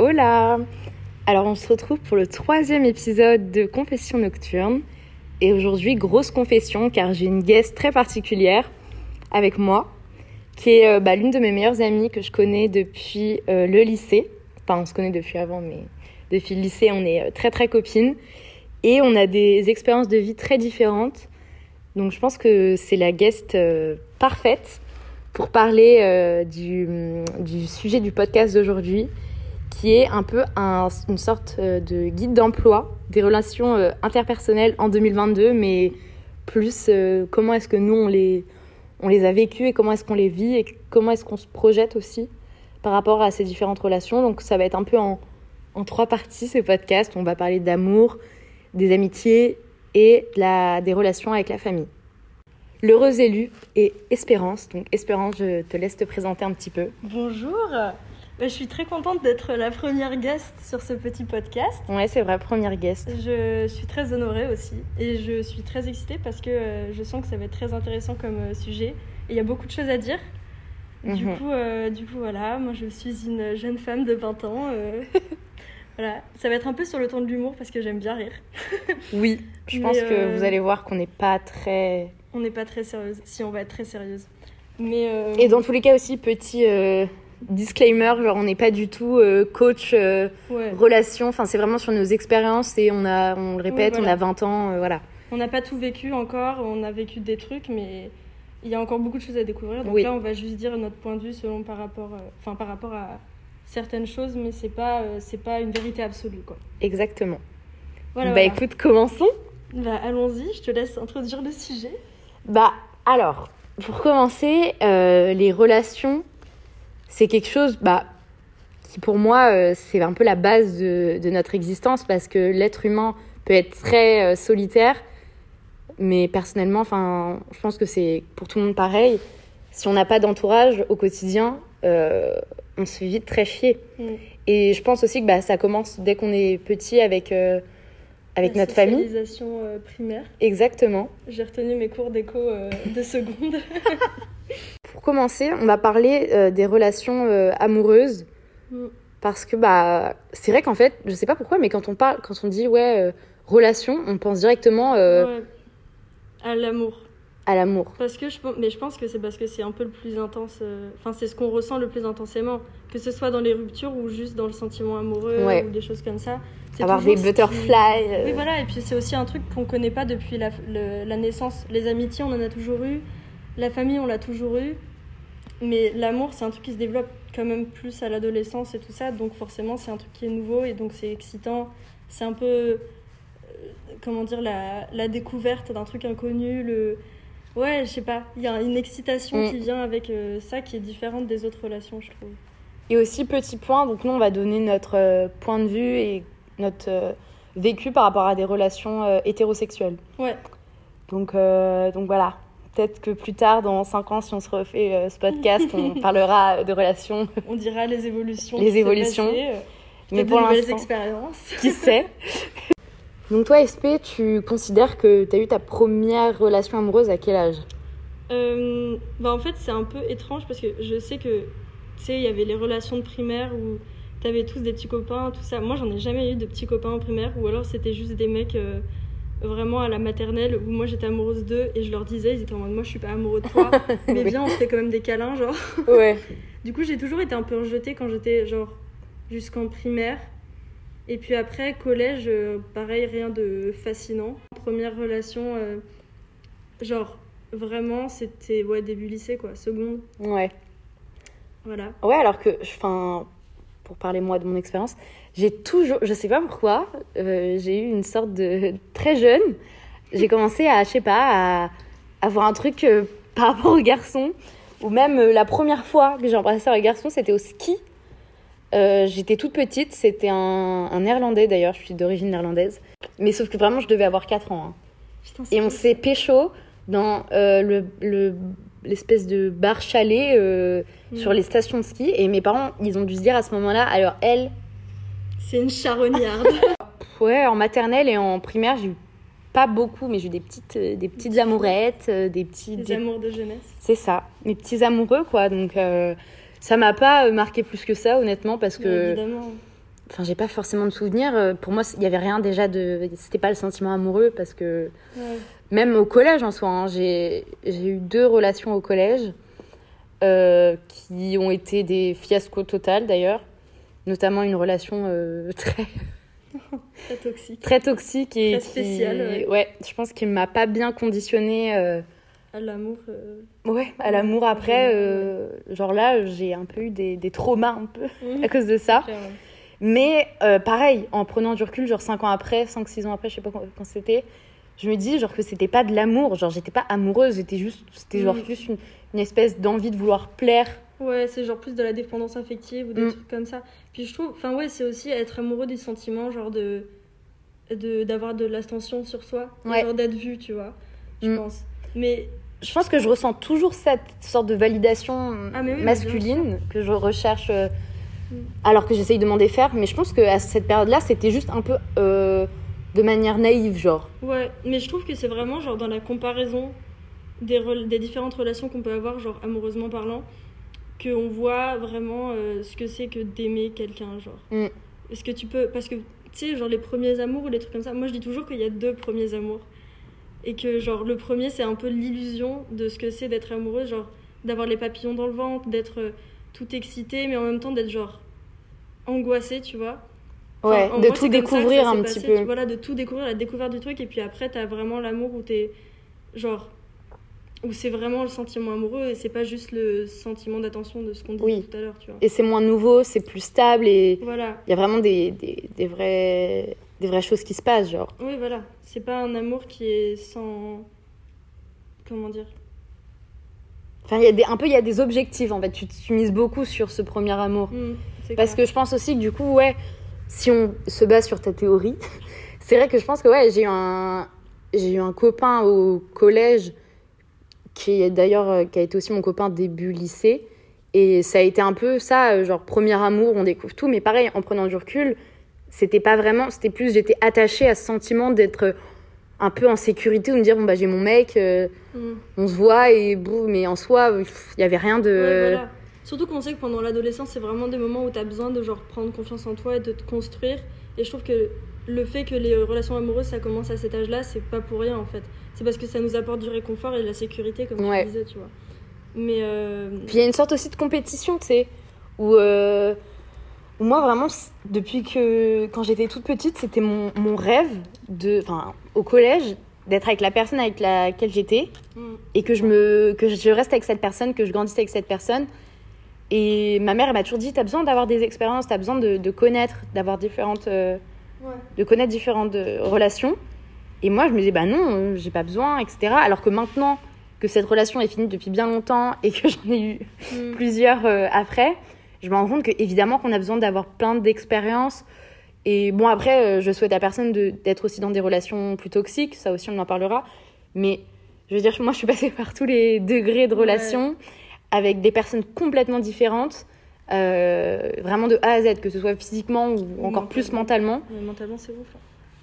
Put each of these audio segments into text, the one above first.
Hola Alors on se retrouve pour le troisième épisode de Confession Nocturne. Et aujourd'hui, grosse confession car j'ai une guest très particulière avec moi qui est euh, bah, l'une de mes meilleures amies que je connais depuis euh, le lycée. Enfin, on se connaît depuis avant, mais depuis le lycée, on est euh, très très copines. Et on a des expériences de vie très différentes. Donc je pense que c'est la guest parfaite pour parler du, sujet du podcast d'aujourd'hui, qui est un peu un, une sorte euh, de guide d'emploi des relations interpersonnelles en 2022, mais plus comment est-ce que nous on les, on les a vécues et comment est-ce qu'on les vit et comment est-ce qu'on se projette aussi par rapport à ces différentes relations. Donc ça va être un peu en, en trois parties ce podcast. On va parler d'amour, des amitiés et la, des relations avec la famille. L'heureuse élue est Espérance. Donc Espérance, je te laisse te présenter un petit peu. Bonjour. Bah, je suis très contente d'être la première guest sur ce petit podcast. Ouais, c'est vrai, première guest. Je suis très honorée aussi et je suis très excitée parce que euh, je sens que ça va être très intéressant comme euh, sujet. Et il y a beaucoup de choses à dire. Du, Mhm. coup, euh, du coup, voilà, moi je suis une jeune femme de 20 ans. euh, voilà, ça va être un peu sur le ton de l'humour parce que j'aime bien rire. Oui, je pense que vous allez voir qu'on n'est pas très... On n'est pas très sérieuse, si on va être très sérieuse. Mais Et dans tous les cas aussi, petit disclaimer, genre on n'est pas du tout euh, coach euh, ouais. relation, enfin c'est vraiment sur nos expériences et on a, on le répète, voilà. on a 20 ans, euh, voilà. On n'a pas tout vécu encore, on a vécu des trucs, mais il y a encore beaucoup de choses à découvrir. Donc Oui. là, on va juste dire notre point de vue selon par rapport, enfin par rapport à certaines choses, mais c'est pas, c'est pas une vérité absolue, quoi. Exactement. Voilà. bah voilà. écoute, commençons. Bah, allons-y. Je te laisse introduire le sujet. Bah alors, pour commencer, les relations, c'est quelque chose bah, qui pour moi, euh, c'est un peu la base de, de notre existence parce que l'être humain peut être très euh, solitaire, mais personnellement, je pense que c'est pour tout le monde pareil. Si on n'a pas d'entourage au quotidien, euh, on se fait vite très chier. Mm. Et je pense aussi que bah, ça commence dès qu'on est petit avec, avec notre famille. euh, primaire. Exactement. J'ai retenu mes cours d'éco euh, de seconde. Pour commencer, on va parler euh, des relations euh, amoureuses Mm. parce que bah c'est vrai qu'en fait, je sais pas pourquoi, mais quand on parle, quand on dit ouais relation, on pense directement Ouais. À l'amour. à l'amour. Parce que je mais je pense que c'est parce que c'est un peu le plus intense. Enfin, c'est ce qu'on ressent le plus intensément, que ce soit dans les ruptures ou juste dans le sentiment amoureux Ouais. ou des choses comme ça. Avoir des ce qui- butterflies. euh, Oui, voilà. Et puis c'est aussi un truc qu'on connaît pas depuis la, le- la naissance. Les amitiés, on en a toujours eu. La famille, on l'a toujours eu. Mais l'amour, c'est un truc qui se développe quand même plus à l'adolescence et tout ça. Donc forcément, c'est un truc qui est nouveau et donc c'est excitant. C'est un peu, euh, comment dire, la, la découverte d'un truc inconnu. Le... Ouais, je sais pas. Il y a une excitation Mm. qui vient avec euh, ça qui est différente des autres relations, je trouve. Et aussi petit point, donc nous on va donner notre euh, point de vue et notre euh, vécu par rapport à des relations euh, hétérosexuelles. Ouais. Donc euh, donc voilà, peut-être que plus tard, dans 5 ans, si on se refait euh, ce podcast, on parlera de relations. On dira les évolutions. Les évolutions. euh, Mais pour l'instant, expériences. qui sait Donc toi, SP, tu considères que tu as eu ta première relation amoureuse à quel âge? Euh, bah en fait, c'est un peu étrange parce que je sais que, tu sais, il y avait les relations de primaire où t'avais tous des petits copains, tout ça. Moi, j'en ai jamais eu de petits copains en primaire ou alors c'était juste des mecs euh, vraiment à la maternelle où moi j'étais amoureuse d'eux et je leur disais, ils étaient en mode, moi je suis pas amoureux de toi, mais viens, on se fait quand même des câlins, genre. Ouais. Du coup, j'ai toujours été un peu rejetée quand j'étais genre jusqu'en primaire. Et puis après, collège, euh, pareil, rien de fascinant. Première relation, euh, genre vraiment, c'était ouais, début lycée, quoi, seconde, Ouais. voilà. Ouais, alors que, enfin, pour parler moi de mon expérience, j'ai toujours, je sais pas pourquoi, euh, j'ai eu une sorte de très jeune, j'ai commencé à, je sais pas, à avoir un truc euh, par rapport aux garçons, ou même euh, la première fois que j'ai embrassé un garçon, c'était au ski. J'étais toute petite, c'était un, un néerlandais d'ailleurs, je suis d'origine néerlandaise, mais sauf que vraiment je devais avoir 4 ans. hein. Putain, Et on s'est pécho dans le, le- l'espèce de bar chalet euh, Mm. sur les stations de ski. Et mes parents, ils ont dû se dire à ce moment-là, alors elle, C'est une charognarde. ouais, en maternelle et en primaire, j'ai eu pas beaucoup, mais j'ai eu des petites, euh, des petites amourettes, euh, des petits. Des amours de jeunesse. C'est ça, mes petits amoureux, quoi. Donc ça m'a pas marqué plus que ça, honnêtement, parce que. évidemment. Enfin, j'ai pas forcément de souvenirs. Pour moi, il y avait rien déjà de. C'était pas le sentiment amoureux, parce que. Ouais. Même au collège en soi, hein, j'ai j'ai eu deux relations au collège euh, qui ont été des fiascos total d'ailleurs, notamment une relation euh, très, Très toxique. très toxique et Très qui- spéciale, ouais. je pense qu'il m'a pas bien conditionnée euh, À l'amour. ouais, à l'amour après. ouais. genre là, j'ai un peu eu des, des traumas un peu à cause de ça. Mais pareil, en prenant du recul, genre 5 ans après, 5-6 ans après, je sais pas quand c'était, je me dis genre que c'était pas de l'amour, genre j'étais pas amoureuse, j'étais juste, c'était genre Mm. juste une, une espèce d'envie de vouloir plaire. Ouais, c'est genre plus de la dépendance affective ou des Mm. trucs comme ça. Puis je trouve, enfin ouais, c'est aussi être amoureux des sentiments, genre de de d'avoir de l'attention sur soi, Ouais. genre d'être vu, tu vois. Je Mm. pense. Mais Je pense que je ressens toujours cette sorte de validation Ah, oui, masculine que je recherche euh, alors que j'essaye de m'en défaire, mais je pense que à cette période-là, c'était juste un peu euh, de manière naïve, genre. ouais, mais je trouve que c'est vraiment genre dans la comparaison des des différentes relations qu'on peut avoir, genre amoureusement parlant, qu'on voit vraiment euh, ce que c'est que d'aimer quelqu'un, genre. Mm. Est-ce que tu peux parce que tu sais genre les premiers amours ou les trucs comme ça. Moi je dis toujours qu'il y a deux premiers amours et que genre le premier c'est un peu l'illusion de ce que c'est d'être amoureux, genre d'avoir les papillons dans le ventre, d'être euh, tout excité mais en même temps d'être genre angoissé, tu vois. Enfin, Ouais, de moi, tout ça découvrir ça un petit passé, peu. tu- Voilà, de tout découvrir, la découverte du truc et puis après t'as vraiment l'amour où t'es genre où c'est vraiment le sentiment amoureux et c'est pas juste le sentiment d'attention de ce qu'on disait Oui. tout à l'heure, tu vois. Et c'est moins nouveau, c'est plus stable et Voilà. il y a vraiment des, des, des, vrais, des vraies choses qui se passent, genre. Oui, voilà. C'est pas un amour qui est sans. Comment dire? Enfin, y a des, un peu, il y a des objectifs, en fait. Tu, tu mises beaucoup sur ce premier amour. C'est Parce clair. que je pense aussi que du coup, ouais, si on se base sur ta théorie, c'est vrai que je pense que ouais, j'ai eu un, j'ai eu un copain au collège qui est d'ailleurs euh, qui a été aussi mon copain début lycée et ça a été un peu ça, euh, genre premier amour, on découvre tout, mais pareil en prenant du recul, c'était pas vraiment, c'était plus j'étais attachée à ce sentiment d'être un peu en sécurité ou de me dire bon bah j'ai mon mec, euh, Hmm. on se voit et boum, mais en soi il y avait rien de Ouais, voilà. Surtout qu'on sait que pendant l'adolescence, c'est vraiment des moments où tu as besoin de genre prendre confiance en toi et de te construire. Et je trouve que le fait que les relations amoureuses, ça commence à cet âge-là, c'est pas pour rien en fait. C'est parce que ça nous apporte du réconfort et de la sécurité, comme Ouais. tu disais, tu vois. Mais euh, Puis il y a une sorte aussi de compétition, tu sais, où, euh, moi vraiment, depuis que quand j'étais toute petite, c'était mon, mon rêve de, enfin, au collège, d'être avec la personne avec laquelle j'étais hmm, et que je me, que je reste avec cette personne, que je grandisse avec cette personne. Et ma mère elle m'a toujours dit, t'as besoin d'avoir des expériences, t'as besoin de, de connaître, d'avoir différentes, euh, ouais. de connaître différentes euh, relations. Et moi, je me disais, bah non, euh, j'ai pas besoin, etc. Alors que maintenant que cette relation est finie depuis bien longtemps et que j'en ai eu Hmm. plusieurs après, je me rends compte que évidemment qu'on a besoin d'avoir plein d'expériences. Et bon, après, je souhaite à personne d'être aussi dans des relations plus toxiques, ça aussi on en parlera. Mais Je veux dire, moi, je suis passée par tous les degrés de relations avec des personnes complètement différentes. euh, vraiment de A à Z, que ce soit physiquement ou encore plus mentalement. Mais mentalement, c'est ouf. hein.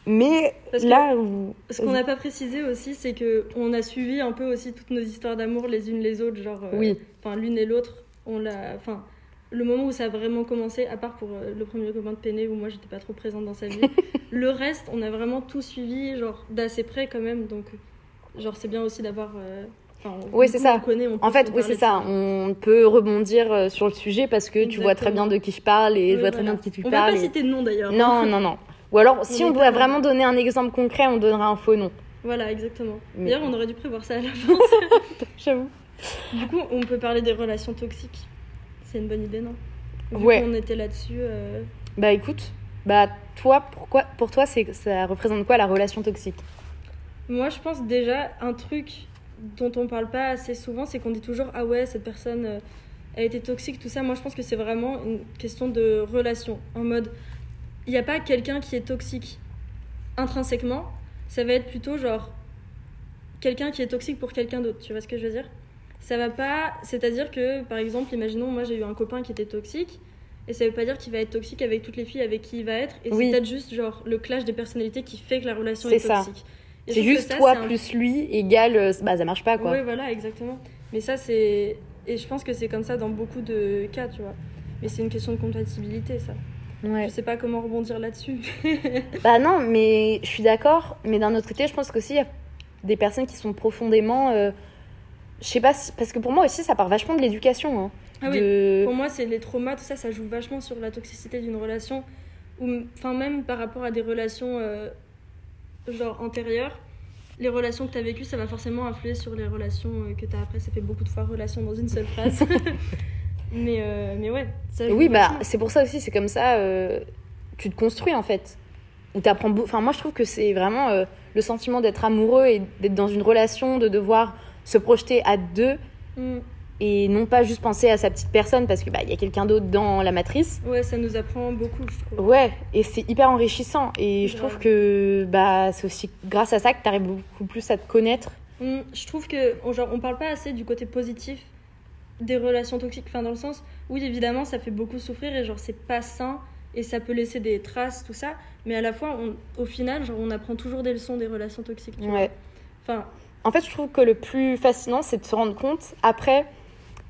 Mais Parce que- là où. Ce qu'on n'a pas précisé aussi, c'est que on a suivi un peu aussi toutes nos histoires d'amour les unes les autres, genre, euh, Oui. enfin l'une et l'autre, on l'a, enfin, le moment où ça a vraiment commencé, à part pour euh, le premier copain de Péné où moi j'étais pas trop présente dans sa vie, le reste, on a vraiment tout suivi, genre d'assez près quand même, donc genre c'est bien aussi d'avoir, euh, enfin, Oui, c'est ça. on connaît, on En fait, oui, c'est ça. On peut rebondir euh, sur le sujet parce que tu vois très bien de qui je parle et je vois très bien de qui tu On va parles. pas et- citer de nom d'ailleurs. Non, non, non. Ou alors, si On on, doit vraiment donner un exemple concret, on donnera un faux nom. Voilà, exactement. Mais- D'ailleurs, on aurait dû prévoir ça à l'avance. J'avoue. du coup, on peut parler des relations toxiques. C'est une bonne idée, non? Vu Ouais. qu'on était là-dessus. euh, Bah écoute, bah toi, pourquoi, pour toi, ça représente quoi la relation toxique? Moi, je pense déjà un truc dont on parle pas assez souvent, c'est qu'on dit toujours ah ouais cette personne euh, a été toxique, tout ça. Moi, je pense que c'est vraiment une question de relation. En mode, il n'y a pas quelqu'un qui est toxique intrinsèquement. Ça va être plutôt genre quelqu'un qui est toxique pour quelqu'un d'autre. Tu vois ce que je veux dire? Ça va pas. C'est-à-dire que par exemple, imaginons moi j'ai eu un copain qui était toxique. Et ça veut pas dire qu'il va être toxique avec toutes les filles avec qui il va être. Et Oui. c'est peut-être juste genre le clash des personnalités qui fait que la relation est ça. toxique. Je C'est juste ça, toi un- plus lui égale, euh, bah ça marche pas quoi. Oui, voilà, exactement. Mais ça, c'est. Et je pense que c'est comme ça dans beaucoup de cas, tu vois. Mais c'est une question de compatibilité, ça. Ouais. Je sais pas comment rebondir là-dessus. Bah non, mais je suis d'accord. Mais d'un autre côté, je pense qu'aussi il y a des personnes qui sont profondément, euh, je sais pas, si- parce que pour moi aussi, ça part vachement de l'éducation. hein. ah oui, de... pour moi, c'est les traumas, tout ça, ça joue vachement sur la toxicité d'une relation. Ou, enfin, même par rapport à des relations, euh, genre, antérieures. Les relations que tu as vécues, ça va forcément influer sur les relations euh, que tu as après. Ça fait beaucoup de fois relation dans une seule phrase. mais, euh, mais ouais, ça Oui, bah c'est pour ça aussi, c'est comme ça, euh, tu te construis en fait. Ou t'apprends Enfin, moi je trouve que c'est vraiment euh, le sentiment d'être amoureux et d'être dans une relation, de devoir se projeter à deux Mm. Et non pas juste penser à sa petite personne parce que bah il y a quelqu'un d'autre dans la matrice. Ouais, ça nous apprend beaucoup, je trouve. Ouais, et c'est hyper enrichissant et je Grave. trouve que bah c'est aussi grâce à ça que t'arrives beaucoup plus à te connaître. Mm, je trouve que genre, on parle pas assez du côté positif des relations toxiques. Enfin, dans le sens, oui, évidemment, ça fait beaucoup souffrir et genre, c'est pas sain et ça peut laisser des traces, tout ça. Mais à la fois, on- au final, genre, on apprend toujours des leçons des relations toxiques. tu vois. Ouais. Enfin, En fait, je trouve que le plus fascinant, c'est de se rendre compte, après,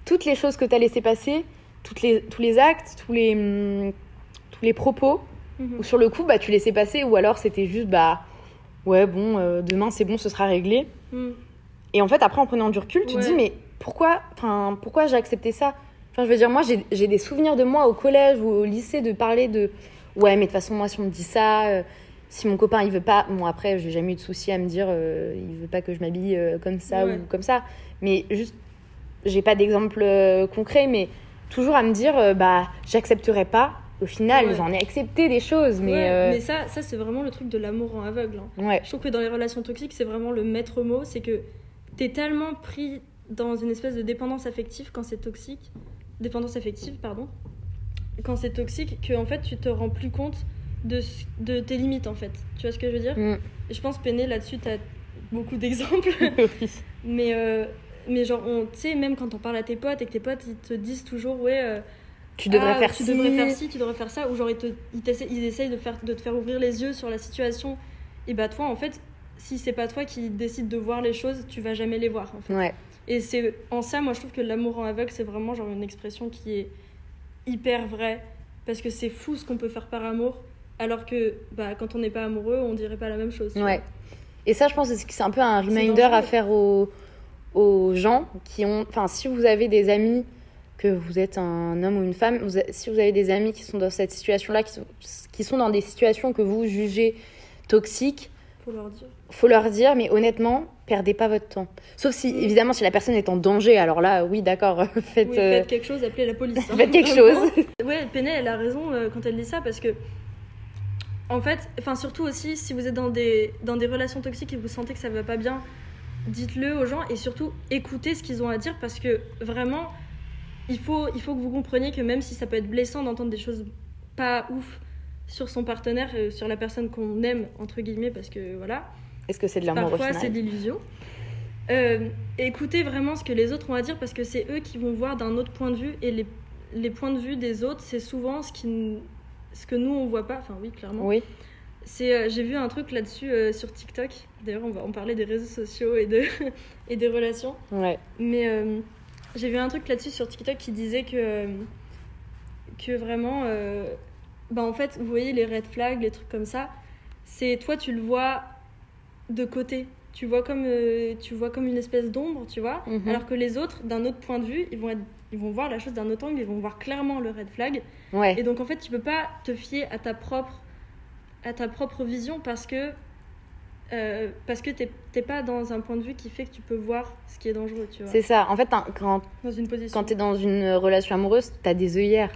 toutes les choses que tu as laissé passer, toutes les, tous les actes, tous les, hum, tous les propos, mhm. où sur le coup, bah, tu laissais passer, ou alors c'était juste, bah, ouais, bon, euh, demain c'est bon, ce sera réglé. Mm. Et en fait, après, en prenant du recul, tu te dis, mais pourquoi, pourquoi j'ai accepté ça? Enfin, je veux dire, moi, j'ai j'ai des souvenirs de moi au collège ou au lycée de parler de, ouais, mais de toute façon, moi, si on me dit ça, euh, si mon copain, il veut pas, bon, après, j'ai jamais eu de souci à me dire, euh, il veut pas que je m'habille euh, comme ça Ouais. ou comme ça. Mais juste, j'ai pas d'exemple euh, concret, mais toujours à me dire, euh, bah, j'accepterai pas. Au final, Ouais. j'en ai accepté des choses, mais, Ouais, euh, mais ça, ça c'est vraiment le truc de l'amour en aveugle. hein. ouais. Je trouve que dans les relations toxiques, c'est vraiment le maître mot. C'est que t'es tellement pris dans une espèce de dépendance affective quand c'est toxique. Dépendance affective, pardon. Quand c'est toxique, que en fait, tu te rends plus compte de, de tes limites, en fait. Tu vois ce que je veux dire? Mm. Je pense, Péné, là-dessus, t'as beaucoup d'exemples. Oui. mais, euh, mais genre, on- tu sais, même quand on parle à tes potes et que tes potes, ils te disent toujours, ouais. euh, tu devrais ah, faire tu ci. devrais faire ci, tu devrais faire ça, ou genre ils, te, ils, ils essayent de, faire, de te faire ouvrir les yeux sur la situation. Et bah toi, en fait, si c'est pas toi qui décide de voir les choses, tu vas jamais les voir. En fait. Ouais. Et c'est en ça, moi, je trouve que l'amour en aveugle, c'est vraiment genre une expression qui est hyper vraie, parce que c'est fou ce qu'on peut faire par amour, alors que bah, quand on n'est pas amoureux, on dirait pas la même chose. Ouais. Et ça, je pense que c'est un peu un reminder à faire aux, aux gens qui ont. Enfin, si vous avez des amis, que vous êtes un homme ou une femme, vous si vous avez des amis qui sont dans cette situation-là, qui sont, qui sont dans des situations que vous jugez toxiques. Faut leur dire. faut leur dire, mais honnêtement, perdez pas votre temps. Sauf si, Mm. évidemment, si la personne est en danger, alors là, oui, d'accord, faites, Oui, euh, faites quelque chose, appelez la police. hein. faites quelque chose. Ouais, Penet, elle a raison euh, quand elle dit ça parce que, en fait, enfin surtout aussi, si vous êtes dans des, dans des relations toxiques et vous sentez que ça va pas bien, dites-le aux gens et surtout écoutez ce qu'ils ont à dire parce que vraiment, il faut, il faut que vous compreniez que même si ça peut être blessant d'entendre des choses pas ouf sur son partenaire, euh, sur la personne qu'on aime, entre guillemets, parce que voilà, Est-ce que c'est de l'amour parfois c'est de l'illusion. Euh, écoutez vraiment ce que les autres ont à dire parce que c'est eux qui vont voir d'un autre point de vue et les, les points de vue des autres, c'est souvent ce, qui, ce que nous on voit pas. Enfin, oui, clairement. Oui. C'est, euh, j'ai vu un truc là-dessus euh, sur TikTok. D'ailleurs, on va en parler des réseaux sociaux et, de et des relations. Ouais. Mais euh, j'ai vu un truc là-dessus sur TikTok qui disait que, que vraiment, euh, bah en fait, vous voyez les red flags, les trucs comme ça, c'est toi, tu le vois de côté. Tu vois comme, tu vois comme une espèce d'ombre, tu vois. Mhm. Alors que les autres, d'un autre point de vue, ils vont, être, ils vont voir la chose d'un autre angle, ils vont voir clairement le red flag. Ouais. Et donc en fait, tu peux pas te fier à ta propre, à ta propre vision parce que euh, parce que t'es pas dans un point de vue qui fait que tu peux voir ce qui est dangereux, tu vois. C'est ça. En fait, quand, Dans une position. quand t'es dans une relation amoureuse, t'as des œillères.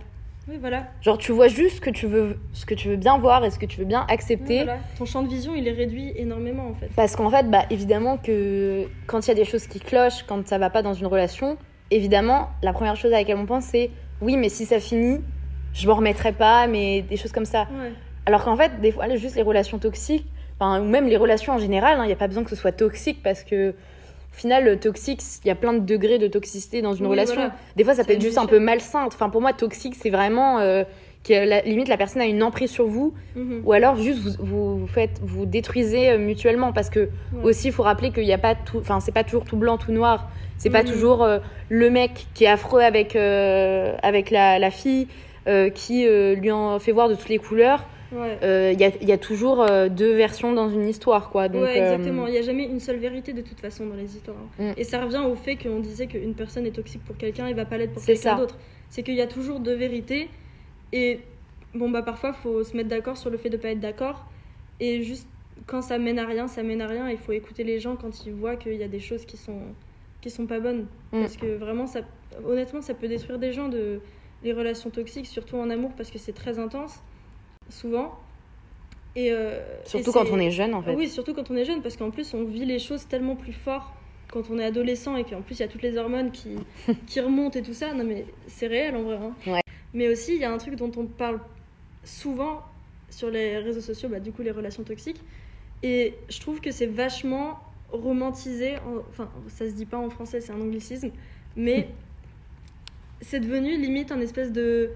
Oui, voilà. Genre, tu vois juste ce que tu veux, ce que tu veux bien voir et ce que tu veux bien Oui, accepter. voilà. Ton champ de vision, il est réduit énormément en fait. Parce qu'en fait, bah, évidemment que quand il y a des choses qui clochent, quand ça va pas dans une relation, évidemment, la première chose à laquelle on pense, c'est oui, mais si ça finit, je m'en remettrai pas, mais des choses comme ça. Ouais. Alors qu'en fait, des fois, juste les relations toxiques, enfin, ou même les relations en général, il n'y a pas besoin que ce soit toxique parce que, au final, le toxique, il y a plein de degrés de toxicité dans une Oui, relation. voilà. Des fois, ça peut être juste un peu malsain. Enfin, pour moi, toxique, c'est vraiment euh, que la, limite la personne a une emprise sur vous Mhm. ou alors juste vous, vous, vous faites vous détruisez euh, mutuellement parce que Ouais. aussi il faut rappeler qu'il n'y a pas tout enfin c'est pas toujours tout blanc tout noir c'est pas Mhm. toujours euh, le mec qui est affreux avec euh, avec la, la fille qui lui en fait voir de toutes les couleurs Ouais. Euh, il y, a, il y a toujours euh, deux versions dans une histoire quoi donc ouais, euh, exactement. Il n'y a jamais une seule vérité de toute façon dans les histoires. hein. Mm. Et ça revient au fait qu'on disait qu'une personne est toxique pour quelqu'un et va pas l'être pour quelqu'un d'autre. C'est qu'il y a toujours deux vérités. Et bon, bah parfois, faut se mettre d'accord sur le fait de pas être d'accord. Et juste quand ça mène à rien, ça mène à rien. Il faut écouter les gens quand ils voient qu'il y a des choses qui sont, qui sont pas bonnes. Mm. Parce que vraiment, ça, honnêtement, ça peut détruire des gens, de, les relations toxiques, surtout en amour, parce que c'est très intense, souvent. Et, euh, surtout et quand on est jeune en fait oui, surtout quand on est jeune, parce qu'en plus, on vit les choses tellement plus fort quand on est adolescent et qu'en plus, il y a toutes les hormones qui, qui remontent et tout ça. Non, mais c'est réel en vrai. hein. Ouais. Mais aussi, il y a un truc dont on parle souvent sur les réseaux sociaux, bah, du coup, les relations toxiques. Et je trouve que c'est vachement romantisé. en- Enfin, ça se dit pas en français, c'est un anglicisme. Mais c'est devenu limite un espèce de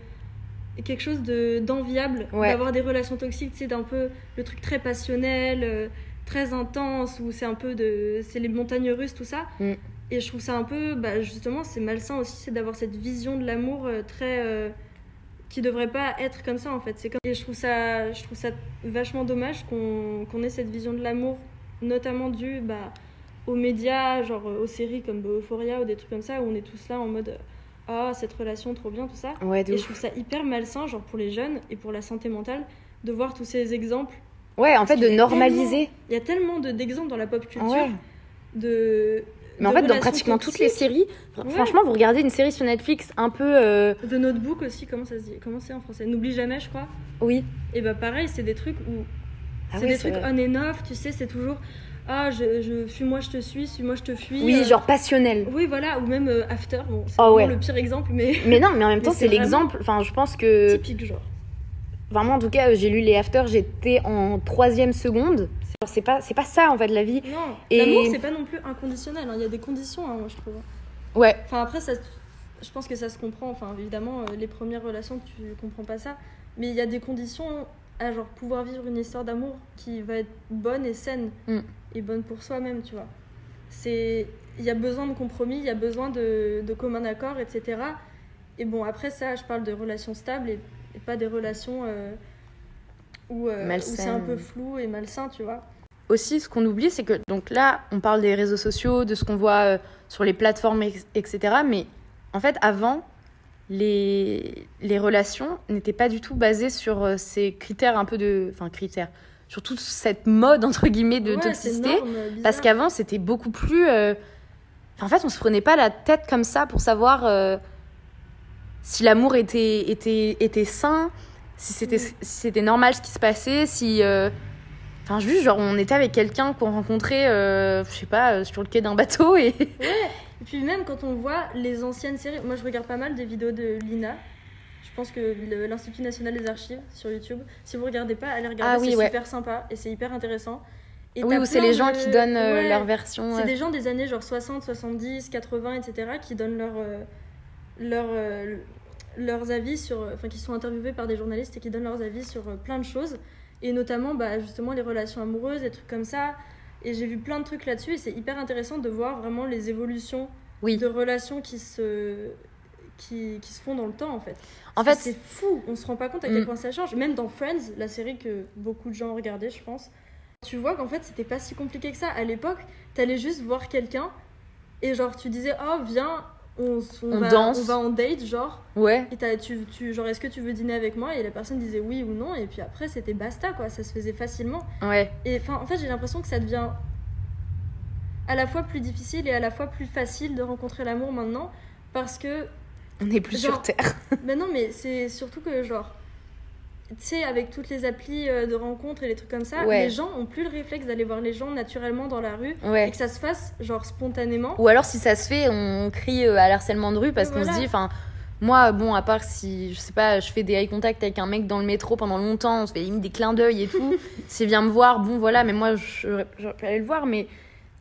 quelque chose de d'enviable Ouais. d'avoir des relations toxiques sais d'un peu le truc très passionnel euh, très intense où c'est un peu de c'est les montagnes russes tout ça Mm. et je trouve ça un peu bah, justement c'est malsain aussi c'est d'avoir cette vision de l'amour euh, très euh, qui devrait pas être comme ça en fait c'est comme et je trouve ça je trouve ça vachement dommage qu'on qu'on ait cette vision de l'amour notamment due bah, aux médias genre aux séries comme Euphoria ou des trucs comme ça où on est tous là en mode ah cette relation trop bien tout ça ouais et ouf. je trouve ça hyper malsain, genre pour les jeunes et pour la santé mentale, de voir tous ces exemples. ouais en fait de normaliser Il y a tellement de- d'exemples dans la pop culture ouais de. mais en fait dans pratiquement toutes les séries Ouais. franchement vous regardez une série sur Netflix un peu euh, De Notebook aussi, comment ça se dit Comment c'est en français? N'oublie jamais, je crois. oui Et bah pareil, c'est des trucs où. Ah c'est des trucs vrai. on and off, tu sais, c'est toujours. Ah, je, je suis-moi, je te suis, suis-moi, je te fuis. oui euh, genre passionnel Oui, voilà, ou même euh, After, bon, c'est Oh, ouais. le pire exemple, mais Mais non, mais en même temps, c'est l'exemple. Enfin, je pense que. typique, genre. Vraiment, en tout cas, j'ai lu les After, j'étais en troisième seconde. C'est pas, c'est pas ça, en fait, la vie. Non, Et- l'amour, c'est pas non plus inconditionnel, hein, il y a des conditions, hein, moi, je trouve. Ouais. Enfin, après, ça, je pense que ça se comprend. Enfin, évidemment, euh, les premières relations, tu comprends pas ça. Mais il y a des conditions à genre pouvoir vivre une histoire d'amour qui va être bonne et saine Mm. Et bonne pour soi-même, tu vois. C'est, il y a besoin de compromis, il y a besoin de, de commun accord, etc. Et bon, après ça, je parle de relations stables et, et pas des relations euh, où, euh, où c'est un peu flou et malsain, tu vois. Aussi, ce qu'on oublie, c'est que donc là, on parle des réseaux sociaux, de ce qu'on voit euh, sur les plateformes, etc. Mais en fait, avant, les, les relations n'étaient pas du tout basées sur ces critères un peu de. Enfin, critères. Sur toute cette mode, entre guillemets, de Ouais, toxicité. énorme, bizarre. Parce qu'avant, c'était beaucoup plus. euh, En fait, on se prenait pas la tête comme ça pour savoir euh, si l'amour était, était, était sain, si c'était si c'était normal ce qui se passait, si. euh, Enfin, juste, genre, on était avec quelqu'un qu'on rencontrait, euh, je sais pas, euh, sur le quai d'un bateau et. Et puis même quand on voit les anciennes séries, moi je regarde pas mal des vidéos de Lina. Je pense que l'Institut national des archives sur YouTube, si vous regardez pas, allez regarder, Ah oui, c'est ouais. super sympa et c'est hyper intéressant. Et Oui, ou c'est les gens qui donnent euh, Ouais, leur version. C'est euh, des gens des années genre 60, 70, 80, etc. qui donnent leur, euh, leur, euh, leurs avis sur. Enfin, qui sont interviewés par des journalistes et qui donnent leurs avis sur plein de choses. Et notamment, bah, justement, les relations amoureuses, des trucs comme ça. Et j'ai vu plein de trucs là-dessus et c'est hyper intéressant de voir vraiment les évolutions Oui. de relations qui se, qui, qui se font dans le temps en fait. En c'est fou, on se rend pas compte à quel Mm. point ça change. Même dans Friends, la série que beaucoup de gens ont regardé, je pense, tu vois qu'en fait c'était pas si compliqué que ça. À l'époque, t'allais juste voir quelqu'un et genre tu disais oh viens, on, on On va, danse. on va en date genre. ouais. Et tu, tu, genre est-ce que tu veux dîner avec moi? Et la personne disait oui ou non et puis après c'était basta quoi, ça se faisait facilement. Ouais. Et enfin en fait j'ai l'impression que ça devient à la fois plus difficile et à la fois plus facile de rencontrer l'amour maintenant parce que On est plus Genre- sur Terre. ben non, mais c'est surtout que, genre, tu sais, avec toutes les applis euh, de rencontres et les trucs comme ça, Ouais. les gens ont plus le réflexe d'aller voir les gens naturellement dans la rue et Ouais. que ça se fasse, genre, spontanément. Ou alors, si ça se fait, on crie euh, à l'harcèlement de rue parce Et qu'on se dit, enfin, moi, bon, à part si, je sais pas, je fais des eye contact avec un mec dans le métro pendant longtemps, on se fait des clins d'œil et tout. S'il vient me voir, bon, voilà, mais moi, je- j'aurais pu aller le voir, mais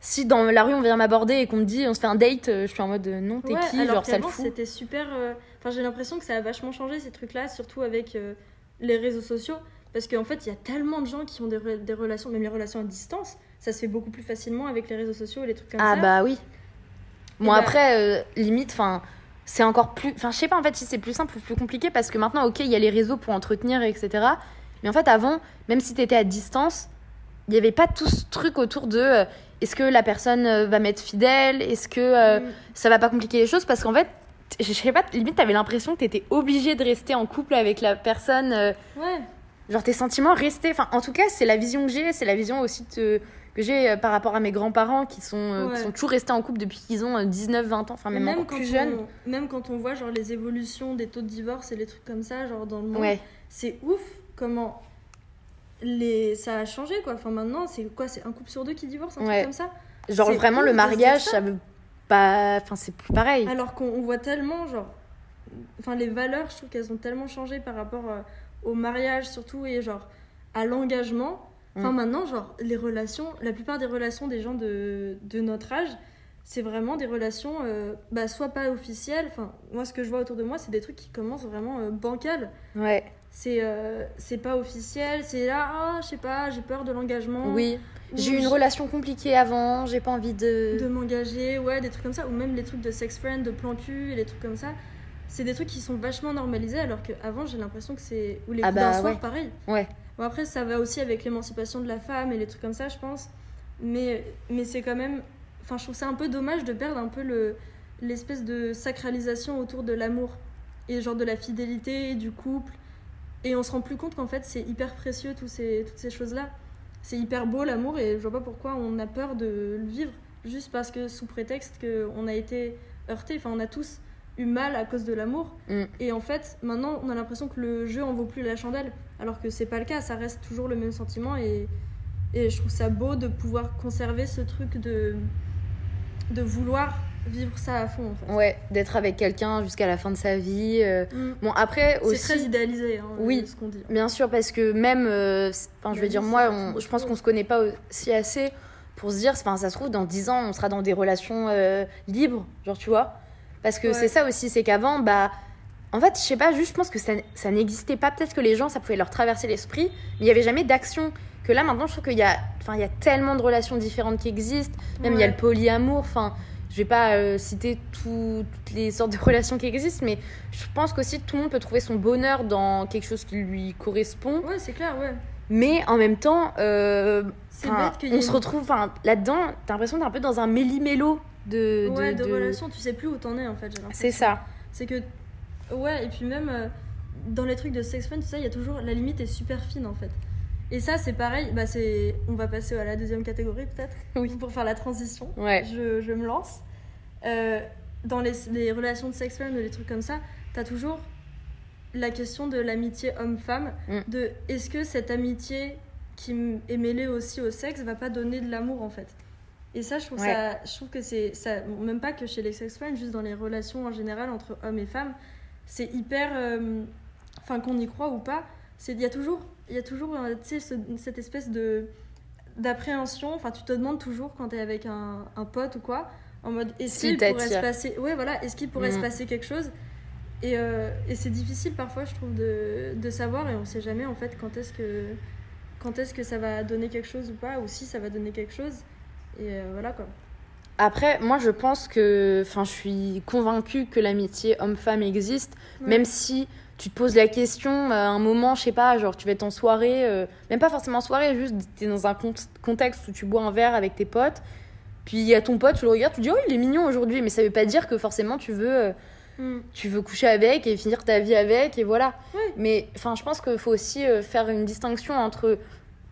si dans la rue on vient m'aborder et qu'on me dit, on se fait un date, euh, je suis en mode, euh, non, t'es Ouais, qui alors Genre, ça le fout. c'était super. euh, Enfin, j'ai l'impression que ça a vachement changé ces trucs-là, surtout avec les réseaux sociaux. Parce qu'en fait, il y a tellement de gens qui ont des, re- des relations, même les relations à distance, ça se fait beaucoup plus facilement avec les réseaux sociaux et les trucs comme Ah ça. bah oui. Bon bah- après, euh, limite, enfin, c'est encore plus... Enfin, je sais pas en fait si c'est plus simple ou plus compliqué parce que maintenant, ok, il y a les réseaux pour entretenir, etc. Mais en fait, avant, même si t'étais à distance, il n'y avait pas tout ce truc autour de... euh, est-ce que la personne euh, va m'être fidèle? Est-ce que euh, Mm. ça va pas compliquer les choses? Parce qu'en fait, je sais pas, limite, t'avais l'impression que t'étais obligé de rester en couple avec la personne... euh, Ouais. genre tes sentiments restaient. Enfin, en tout cas, c'est la vision que j'ai, c'est la vision aussi de- que j'ai euh, par rapport à mes grands-parents qui sont, qui sont toujours restés en couple depuis qu'ils ont 19-20 ans, enfin même, encore quand plus jeunes. Même quand on voit genre les évolutions des taux de divorce et les trucs comme ça, genre dans le monde, Ouais, c'est ouf comment les ça a changé quoi. Enfin maintenant, c'est quoi C'est un couple sur deux qui divorce, un Ouais. truc comme ça? Genre vraiment le mariage, ça. veut pas. Enfin, c'est plus pareil. Alors qu'on on voit tellement genre enfin les valeurs, je trouve qu'elles ont tellement changé par rapport euh, au mariage surtout et genre à l'engagement. Enfin Mm. maintenant, genre les relations, la plupart des relations des gens de, de notre âge, c'est vraiment des relations euh, bah, soit pas officielles. Enfin moi ce que je vois autour de moi, c'est des trucs qui commencent vraiment euh, bancales. Ouais, c'est euh, c'est pas officiel c'est là ah je sais pas j'ai peur de l'engagement oui. ou J'ai eu une relation compliquée avant, j'ai pas envie de. de m'engager ouais des trucs comme ça ou même les trucs de sex friend de plan cul et les trucs comme ça c'est des trucs qui sont vachement normalisés alors qu'avant j'ai l'impression que c'est ou les Ah coups d'un bah soir ouais. pareil Ouais. bon après ça va aussi avec l'émancipation de la femme et les trucs comme ça je pense mais mais c'est quand même enfin je trouve ça un peu dommage de perdre un peu le l'espèce de sacralisation autour de l'amour et genre de la fidélité et du couple et on se rend plus compte qu'en fait c'est hyper précieux tous ces, toutes ces choses là c'est hyper beau l'amour et je vois pas pourquoi on a peur de le vivre juste parce que sous prétexte qu'on a été heurté enfin on a tous eu mal à cause de l'amour Mm. et en fait maintenant on a l'impression que le jeu en vaut plus la chandelle alors que c'est pas le cas ça reste toujours le même sentiment et, et je trouve ça beau de pouvoir conserver ce truc de de vouloir vivre ça à fond en fait Ouais, d'être avec quelqu'un jusqu'à la fin de sa vie. euh. Mm. Bon, après c'est aussi. très idéalisé hein, Oui. ce qu'on dit Bien sûr, parce que même, euh, c'est- enfin, je veux dire, moi, c'est on- je pense qu'on se connaît pas aussi assez pour se dire, enfin, ça se trouve, dans 10 ans, on sera dans des relations euh, libres, genre, tu vois. Parce que Ouais. c'est ça aussi, c'est qu'avant, bah, en fait, je sais pas, juste, je pense que ça, ça n'existait pas. Peut-être que les gens, ça pouvait leur traverser l'esprit, mais il y avait jamais d'action. Que là, maintenant, je trouve qu'il y a, y a tellement de relations différentes qui existent. Même il y a le polyamour, enfin. Je vais pas euh, citer tout- toutes les sortes de relations qui existent, mais je pense qu'aussi tout le monde peut trouver son bonheur dans quelque chose qui lui correspond. ouais c'est clair ouais Mais en même temps, euh, on se retrouve là-dedans, t'as l'impression d'être un peu dans un méli-mélo de, de, ouais, de, de- relations, tu sais plus où t'en es en fait. C'est ça. C'est que. Ouais, et puis même euh, dans les trucs de sex friend, tu sais, il y a toujours. La limite est super fine en fait. Et ça, c'est pareil. Bah, c'est... On va passer à la deuxième catégorie peut-être. Oui. Pour faire la transition. Ouais. Je, je me lance. Euh, dans les, les relations de sex friend ou les trucs comme ça, t'as toujours la question de l'amitié homme-femme. Mm. De est-ce que cette amitié qui est mêlée aussi au sexe va pas donner de l'amour en fait? Et ça je trouve Ouais. ça je trouve que c'est ça même pas que chez les sex friends juste dans les relations en général entre hommes et femmes c'est hyper euh, enfin qu'on y croit ou pas c'est il y a toujours il y a toujours euh, tu ce- cette espèce de d'appréhension. Enfin, tu te demandes toujours quand t'es avec un, un pote ou quoi, en mode est-ce qu'il pourrait se passer, ouais voilà, est-ce qu'il pourrait Mm. se passer quelque chose? Et, euh, et c'est difficile parfois, je trouve, de, de savoir et on sait jamais en fait quand est-ce que quand est-ce que ça va donner quelque chose ou pas, ou si ça va donner quelque chose. Et euh, voilà quoi. Après, moi, je pense que. Enfin, je suis convaincue que l'amitié homme-femme existe, Ouais. même si tu te poses la question à un moment, je sais pas, genre tu vas être en soirée, euh, même pas forcément en soirée, juste t'es dans un cont- contexte où tu bois un verre avec tes potes, puis il y a ton pote, tu le regardes, tu dis oh il est mignon aujourd'hui, mais ça veut pas dire que forcément tu veux, euh, Mm. tu veux coucher avec et finir ta vie avec et voilà. Mais enfin, je pense qu'il faut aussi euh, faire une distinction entre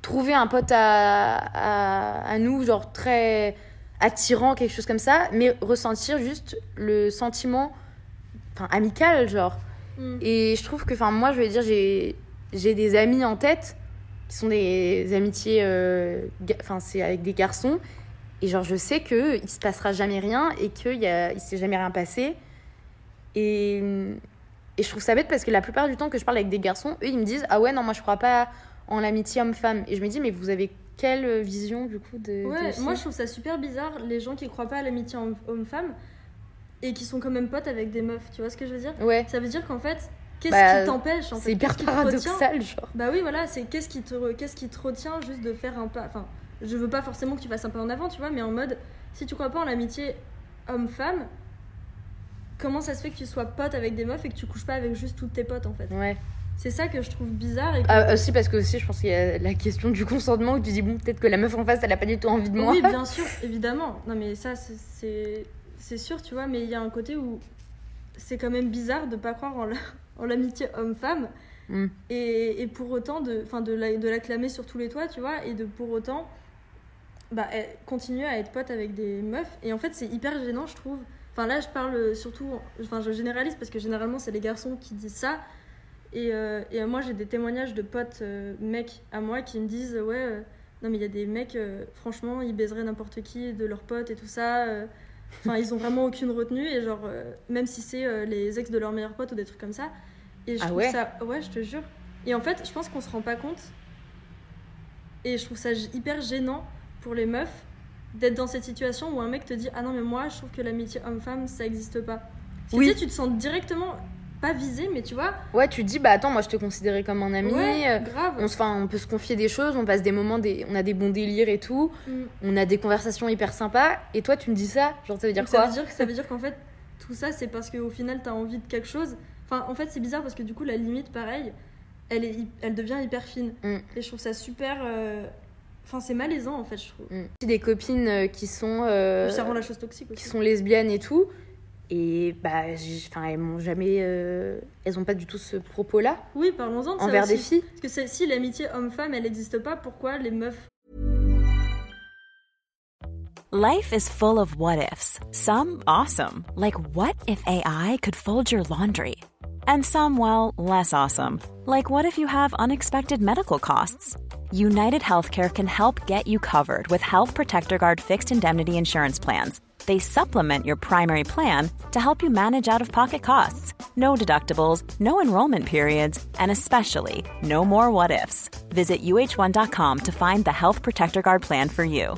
trouver un pote à, à, à nous, genre très attirant, quelque chose comme ça, mais ressentir juste le sentiment enfin, amical, genre. Mm. Et je trouve que, enfin, moi, je veux dire, j'ai j'ai des amis en tête qui sont des amitiés, euh, enfin, c'est avec des garçons. Et genre, je sais que il se passera jamais rien et qu'il il s'est jamais rien passé. Et, et je trouve ça bête parce que la plupart du temps que je parle avec des garçons, eux, ils me disent, ah ouais, non, moi, je crois pas en l'amitié homme-femme. Et je me dis, mais vous avez quelle vision, du coup, de. Ouais, de moi je trouve ça super bizarre les gens qui croient pas à l'amitié homme- homme-femme et qui sont quand même potes avec des meufs, tu vois ce que je veux dire Ouais, Ça veut dire qu'en fait, qu'est-ce Bah, qui t'empêche en fait c'est hyper paradoxal, genre. Bah oui, voilà, c'est qu'est-ce qui, te qu'est-ce qui te retient juste de faire un pas. Enfin, je veux pas forcément que tu fasses un pas en avant, tu vois, mais en mode, si tu crois pas en l'amitié homme-femme, comment ça se fait que tu sois pote avec des meufs et que tu couches pas avec juste toutes tes potes en fait Ouais. C'est ça que je trouve bizarre et que- Ah, aussi parce que aussi je pense qu'il y a la question du consentement où tu dis bon peut-être que la meuf en face elle a pas du tout envie de moi. Oui, bien sûr, évidemment. Non, mais ça, c'est- c'est sûr, tu vois, mais il y a un côté où c'est quand même bizarre de pas croire en la- l'amitié homme-femme Mm. et, et pour autant de, de, la- de l'acclamer sur tous les toits, tu vois, et de pour autant bah, continuer à être pote avec des meufs. Et en fait, c'est hyper gênant, je trouve. Enfin, là, je parle surtout, enfin, je généralise parce que généralement, c'est les garçons qui disent ça. Et, euh, et moi, j'ai des témoignages de potes euh, mecs à moi qui me disent Ouais, euh, non, mais il y a des mecs, franchement, ils baiseraient n'importe qui de leurs potes et tout ça. Enfin, ils ont vraiment aucune retenue. Et genre, euh, même si c'est euh, les ex de leurs meilleurs potes ou des trucs comme ça. Et je Ah trouve ouais ça. Ouais, je te jure. Et en fait, je pense qu'on se rend pas compte. Et je trouve ça hyper gênant pour les meufs d'être dans cette situation où un mec te dit Ah non, mais moi, je trouve que l'amitié homme-femme, ça existe pas. Parce que Oui. tu sais, tu te sens directement pas visé, mais tu vois. Ouais tu te dis bah attends moi je te considérais comme un ami. ouais, euh, grave. On, se, on peut se confier des choses, on passe des moments, des, on a des bons délires et tout, Mm. on a des conversations hyper sympas. Et toi, tu me dis ça Genre, ça veut dire Donc, quoi ça veut dire que ça veut dire qu'en fait tout ça c'est parce qu'au final t'as envie de quelque chose. Enfin en fait c'est bizarre parce que du coup la limite pareil elle est elle devient hyper fine Mm. et je trouve ça super. euh, Enfin c'est malaisant en fait je trouve. Mm. Des copines euh, qui sont, euh, ça rend la chose toxique aussi. qui sont lesbiennes et tout. Et bah, enfin, elles m'ont jamais. euh, elles ont pas du tout ce propos-là Oui parlons-en de ça envers aussi. des filles. Parce que si l'amitié homme-femme elle n'existe pas pourquoi les meufs? Life is full of what ifs. Some awesome, like what if AI could fold your laundry? And some, well, less awesome, like what if you have unexpected medical costs? United Healthcare can help get you covered with Health Protector Guard fixed indemnity insurance plans. They supplement your primary plan to help you manage out of pocket costs. No deductibles, no enrollment periods, and especially no more what ifs. Visit uh1.com to find the Health Protector Guard plan for you.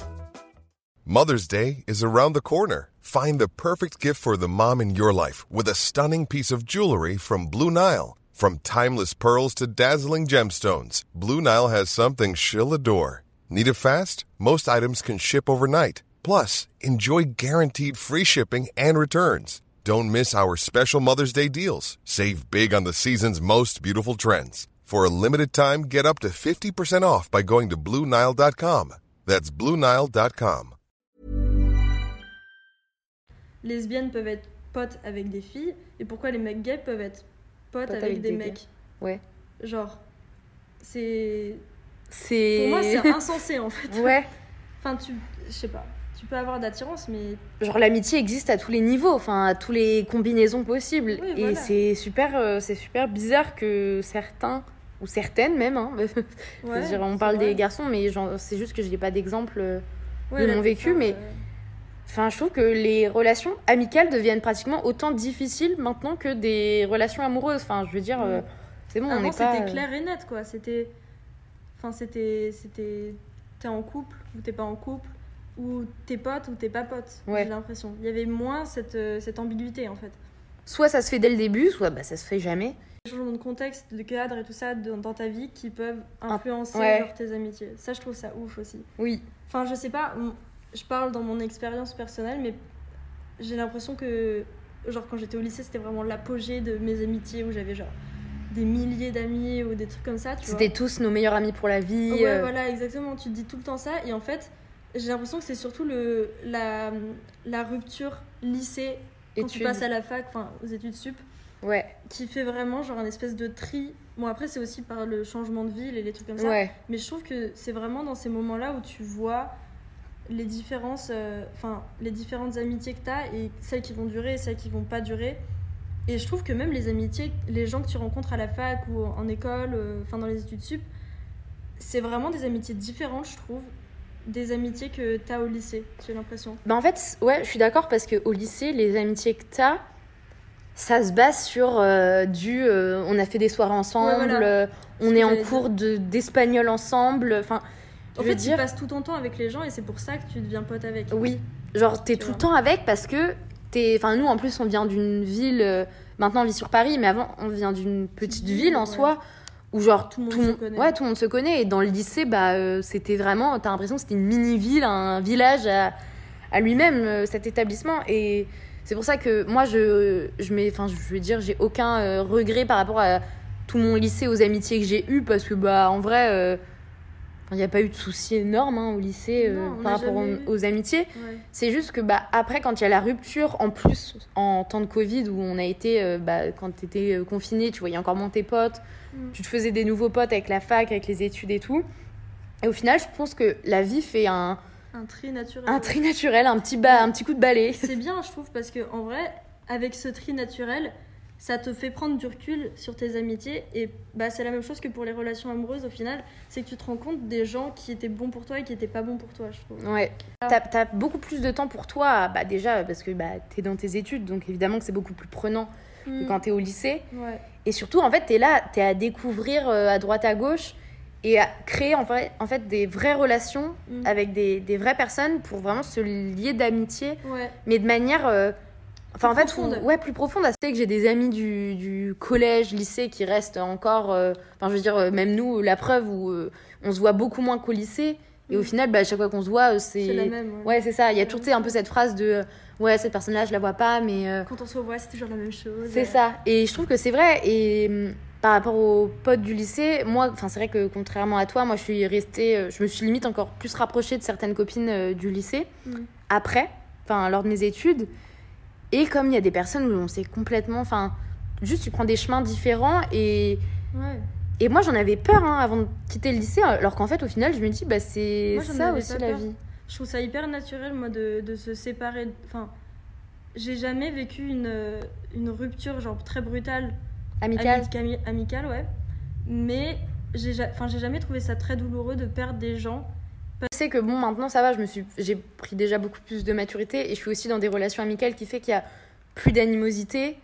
Mother's Day is around the corner. Find the perfect gift for the mom in your life with a stunning piece of jewelry from Blue Nile. From timeless pearls to dazzling gemstones, Blue Nile has something she'll adore. Need it fast? Most items can ship overnight. Plus, enjoy guaranteed free shipping and returns. Don't miss our special Mother's Day deals. Save big on the season's most beautiful trends. For a limited time, get up to 50% off by going to BlueNile.com. That's BlueNile.com. lesbiennes peuvent être potes avec des filles et pourquoi les mecs gays peuvent être potes Potes avec, avec des, des mecs. Ouais. Genre c'est C'est. pour moi c'est insensé en fait. ouais. Enfin tu je sais pas. Tu peux avoir d'attirance mais Genre l'amitié existe à tous les niveaux, enfin à toutes les combinaisons possibles. Oui, et voilà. c'est super, euh, c'est super bizarre que certains ou certaines même, hein, ouais, dire, on parle vrai. des garçons, mais c'est juste que je n'ai pas d'exemple. euh. Ouais, de mon vécu, mais- Enfin, je trouve que les relations amicales deviennent pratiquement autant difficiles maintenant que des relations amoureuses. Enfin, je veux dire, euh, c'est bon, on n'est pas. c'était clair et net quoi. C'était enfin c'était c'était t'es en couple ou t'es pas en couple, ou t'es pote ou t'es pas pote. Ouais. J'ai l'impression. Il y avait moins cette, euh, cette ambiguïté en fait. Soit ça se fait dès le début, soit bah, ça se fait jamais. Les changements de contexte, de cadre et tout ça dans, dans ta vie qui peuvent influencer ouais. genre, tes amitiés. Ça, je trouve ça ouf aussi. Oui. Enfin, je sais pas, je parle dans mon expérience personnelle, mais j'ai l'impression que, genre, quand j'étais au lycée, c'était vraiment l'apogée de mes amitiés où j'avais genre des milliers d'amis ou des trucs comme ça. C'était tous nos meilleurs amis pour la vie. Ouais, euh, voilà, exactement. Tu te dis tout le temps ça. Et en fait, j'ai l'impression que c'est surtout le, la, la rupture lycée quand tu passes à la fac, enfin aux études sup, Ouais, qui fait vraiment genre un espèce de tri. Bon, après, c'est aussi par le changement de ville et les trucs comme ça. ouais. Mais je trouve que c'est vraiment dans ces moments-là où tu vois les différences, euh, enfin, les différentes amitiés que tu as et celles qui vont durer et celles qui vont pas durer. Et je trouve que même les amitiés, les gens que tu rencontres à la fac ou en école, euh, enfin dans les études sup, c'est vraiment des amitiés différentes, je trouve, des amitiés que tu as au lycée, j'ai l'impression. Bah en fait, ouais, je suis d'accord parce qu'au lycée, les amitiés que t'as, ça se base sur euh, du. euh, on a fait des soirées ensemble, Ouais, voilà. euh, on est en cours de- d'espagnol ensemble. Enfin, En fait, dire. tu passes tout ton temps avec les gens et c'est pour ça que tu deviens pote avec. Oui, genre t'es Tu tout le temps avec parce que t'es. Enfin, nous en plus, on vient d'une ville. euh, maintenant, on vit sur Paris, mais avant, on vient d'une petite ville, ville en ouais. soi où genre Tout le monde tout se connaît. Ouais, tout le monde se connaît. Et dans le lycée, bah, euh, c'était vraiment. T'as l'impression que c'était une mini-ville, un village à, à lui-même, euh, cet établissement. Et c'est pour ça que moi, je, je mets. Je veux dire, j'ai aucun euh, regret par rapport à tout mon lycée, aux amitiés que j'ai eues, parce que, bah, en vrai. euh, il n'y a pas eu de soucis énormes hein, au lycée Non, par rapport jamais aux, amitiés. Ouais. C'est juste que bah, après, quand il y a la rupture, en plus, en temps de Covid, où on a été, bah, quand tu étais confiné, tu voyais encore moins tes potes, Tu te faisais des nouveaux potes avec la fac, avec les études et tout. Et au final, je pense que la vie fait un, Un tri naturel. un tri naturel, un petit, ba, un petit coup de balai. C'est bien, je trouve, parce que en vrai, avec ce tri naturel, ça te fait prendre du recul sur tes amitiés. Et bah, c'est la même chose que pour les relations amoureuses, au final. C'est que tu te rends compte des gens qui étaient bons pour toi et qui étaient pas bons pour toi, je trouve. Ouais. T'as as beaucoup plus de temps pour toi, bah, déjà parce que bah, t'es dans tes études, donc évidemment que c'est beaucoup plus prenant que Mm. quand t'es au lycée. Ouais. Et surtout, en fait, t'es là, t'es à découvrir euh, à droite, à gauche et à créer en fait, en fait des vraies relations Mm. avec des, des vraies personnes pour vraiment se lier d'amitié, Ouais. mais de manière. euh, Enfin, en fait, où- profonde. ouais, plus profonde. C'est que j'ai des amis du, du collège, lycée qui restent encore. euh, Enfin, je veux dire, euh, même nous, la preuve où euh, on se voit beaucoup moins qu'au lycée. Et au Mm. final, bah, à chaque fois qu'on se voit, euh, c'est. C'est la même. Ouais. Ouais, c'est ça. Il y a toujours un peu cette phrase de. euh, Ouais, cette personne-là, je la vois pas, mais. euh, Quand on se revoit, c'est toujours la même chose. c'est ça. Et je trouve que c'est vrai. Et hum, par rapport aux potes du lycée, moi, enfin, c'est vrai que contrairement à toi, moi, je suis restée. Je me suis limite encore plus rapprochée de certaines copines du lycée Mm. après, enfin, lors de mes études. Et comme il y a des personnes où on s'est complètement. Enfin, juste, tu prends des chemins différents. Et, Ouais. Et moi, j'en avais peur hein, avant de quitter le lycée. Alors qu'en fait, au final, je me dis, bah, c'est ça aussi la peur. vie. Je trouve ça hyper naturel, moi, de, de se séparer. Enfin, j'ai jamais vécu une, une rupture, genre, très brutale Amical. Ami- ami- amicale, ouais. Mais j'ai jamais trouvé ça très douloureux de perdre des gens. Je sais que bon, maintenant ça va, je me suis, j'ai pris déjà beaucoup plus de maturité et je suis aussi dans des relations amicales qui fait qu'il y a plus d'animosité.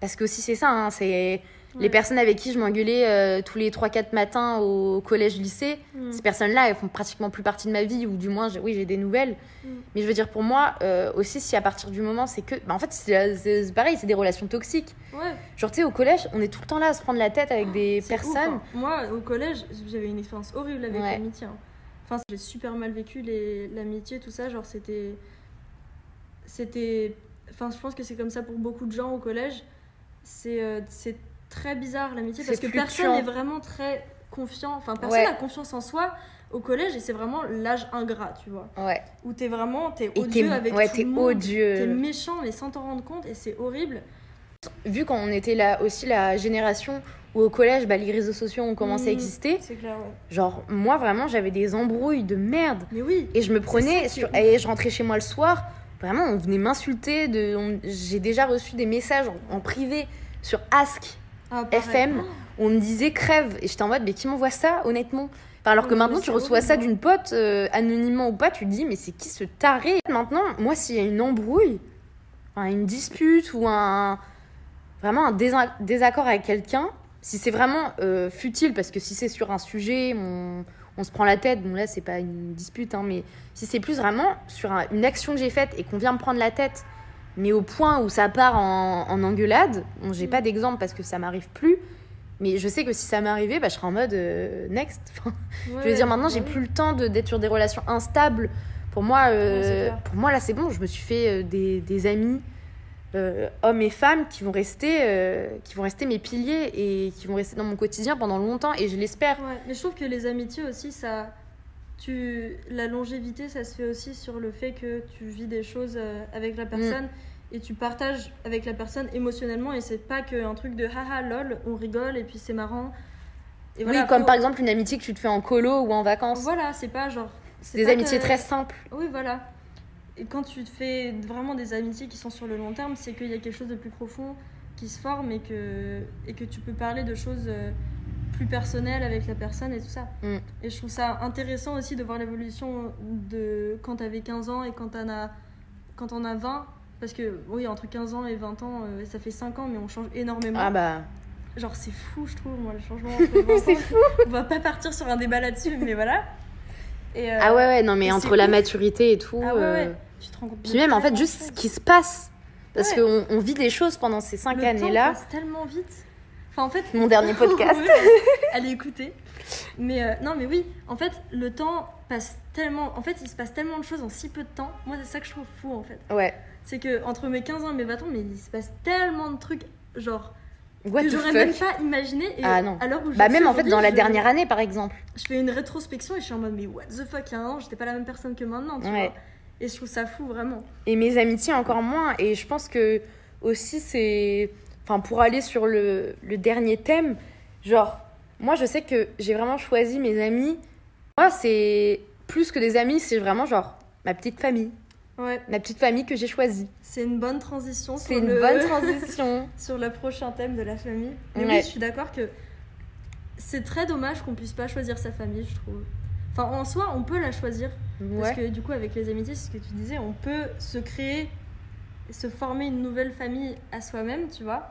Parce que aussi c'est ça, hein, c'est les personnes avec qui je m'engueulais euh, tous les 3-4 matins au collège-lycée. Mm. Ces personnes-là, elles font pratiquement plus partie de ma vie, ou du moins, oui, j'ai des nouvelles. Mm. Mais je veux dire, pour moi, euh, aussi, si à partir du moment, c'est que. bah, en fait, c'est pareil, c'est des relations toxiques. Ouais, Genre, tu sais, au collège, on est tout le temps là à se prendre la tête avec des ouf, personnes. hein. Moi, au collège, j'avais une expérience horrible avec Ouais. l'amitié. hein. Enfin, j'ai super mal vécu l'amitié, tout ça. Genre, c'était. C'était. Enfin, je pense que c'est comme ça pour beaucoup de gens au collège. C'est euh, c'est très bizarre l'amitié parce que personne n'est vraiment très confiant. Enfin, personne Ouais. n'a confiance en soi au collège et c'est vraiment l'âge ingrat, tu vois. Ouais. Où t'es vraiment. T'es odieux avec ouais, tout t'es le monde. odieux. T'es méchant mais sans t'en rendre compte et c'est horrible. vu qu'on était là aussi la génération où au collège bah, les réseaux sociaux ont commencé à Mhm. exister C'est clair, ouais. genre moi vraiment j'avais des embrouilles de merde Mais oui. et je me prenais sur et je rentrais chez moi le soir vraiment on venait m'insulter de on- j'ai déjà reçu des messages en, en privé sur Ask Ah. FM on me disait crève. Et j'étais en mode mais qui m'envoie ça honnêtement? Alors que maintenant tu reçois ça d'une pote euh, anonymement ou pas tu te dis mais c'est qui ce taré? Maintenant moi s'il y a une embrouille une dispute ou un vraiment un désa- désaccord avec quelqu'un si c'est vraiment euh, futile parce que si c'est sur un sujet on, on se prend la tête, bon là c'est pas une dispute, hein, mais si c'est plus vraiment sur un- une action que j'ai faite et qu'on vient me prendre la tête, mais au point où ça part en, en engueulade, bon j'ai pas d'exemple parce que ça m'arrive plus, mais je sais que si ça m'arrivait, bah, je serais en mode euh, next. Enfin, je veux dire maintenant j'ai plus le temps d'être sur des relations instables. Pour moi, euh, Ouais, pour moi là c'est bon, je me suis fait euh, des, des amis. euh, hommes et femmes qui vont rester qui vont rester mes piliers et qui vont rester dans mon quotidien pendant longtemps et je l'espère Ouais, mais je trouve que les amitiés aussi, ça. Tu... La longévité, ça se fait aussi sur le fait que tu vis des choses euh, avec la personne et tu partages avec la personne émotionnellement et c'est pas qu'un truc de haha lol, on rigole et puis c'est marrant. Et oui comme faut- par exemple une amitié que tu te fais en colo ou en vacances Voilà, c'est pas genre. c'est des amitiés que- très simples Oui, voilà. Et quand tu te fais vraiment des amitiés qui sont sur le long terme, c'est qu'il y a quelque chose de plus profond qui se forme et que, et que tu peux parler de choses euh, plus personnelles avec la personne et tout ça. Mm. Et je trouve ça intéressant aussi de voir l'évolution de quand t'avais 15 ans et quand t'en as, quand on a 20. Parce que, oui, entre 15 ans et 20 ans, euh, ça fait 5 ans, mais on change énormément. ah bah Genre, c'est fou, je trouve, moi, le changement entre 20 C'est ans. On va pas partir sur un débat là-dessus, mais voilà. Et, euh, ah ouais ouais non mais entre la maturité et tout ah ouais, euh, ouais. Tu te rends compte puis même en fait juste ce qui se passe parce Ouais. qu'on on vit des choses pendant ces cinq Le temps années là passe tellement vite. Enfin, en fait. mon dernier podcast allez écouter. Mais euh, non, mais oui, en fait, le temps passe tellement. En fait, il se passe tellement de choses en si peu de temps. Moi, c'est ça que je trouve fou, en fait. ouais C'est que entre mes 15 ans et mes 20 ans, mais il se passe tellement de trucs, genre, what que j'aurais même pas imaginé. Et Ah non. où je bah même en fait dans la je- dernière année par exemple Je fais une rétrospection et je suis en mode, mais what the fuck, il y a un an, j'étais pas la même personne que maintenant, tu Ouais. vois. Et je trouve ça fou, vraiment. et mes amitiés encore moins et je pense que aussi c'est enfin pour aller sur le, le dernier thème genre moi je sais que j'ai vraiment choisi mes amis moi c'est plus que des amis c'est vraiment genre ma petite famille Ouais, ma petite famille que j'ai choisie c'est une bonne transition. c'est sur une le- bonne transition sur le prochain thème de la famille. Mais Ouais. oui, je suis d'accord que c'est très dommage qu'on puisse pas choisir sa famille, je trouve. Enfin, en soi, on peut la choisir. Parce ouais que du coup, avec les amitiés, c'est ce que tu disais, on peut se créer, se former une nouvelle famille à soi-même, tu vois.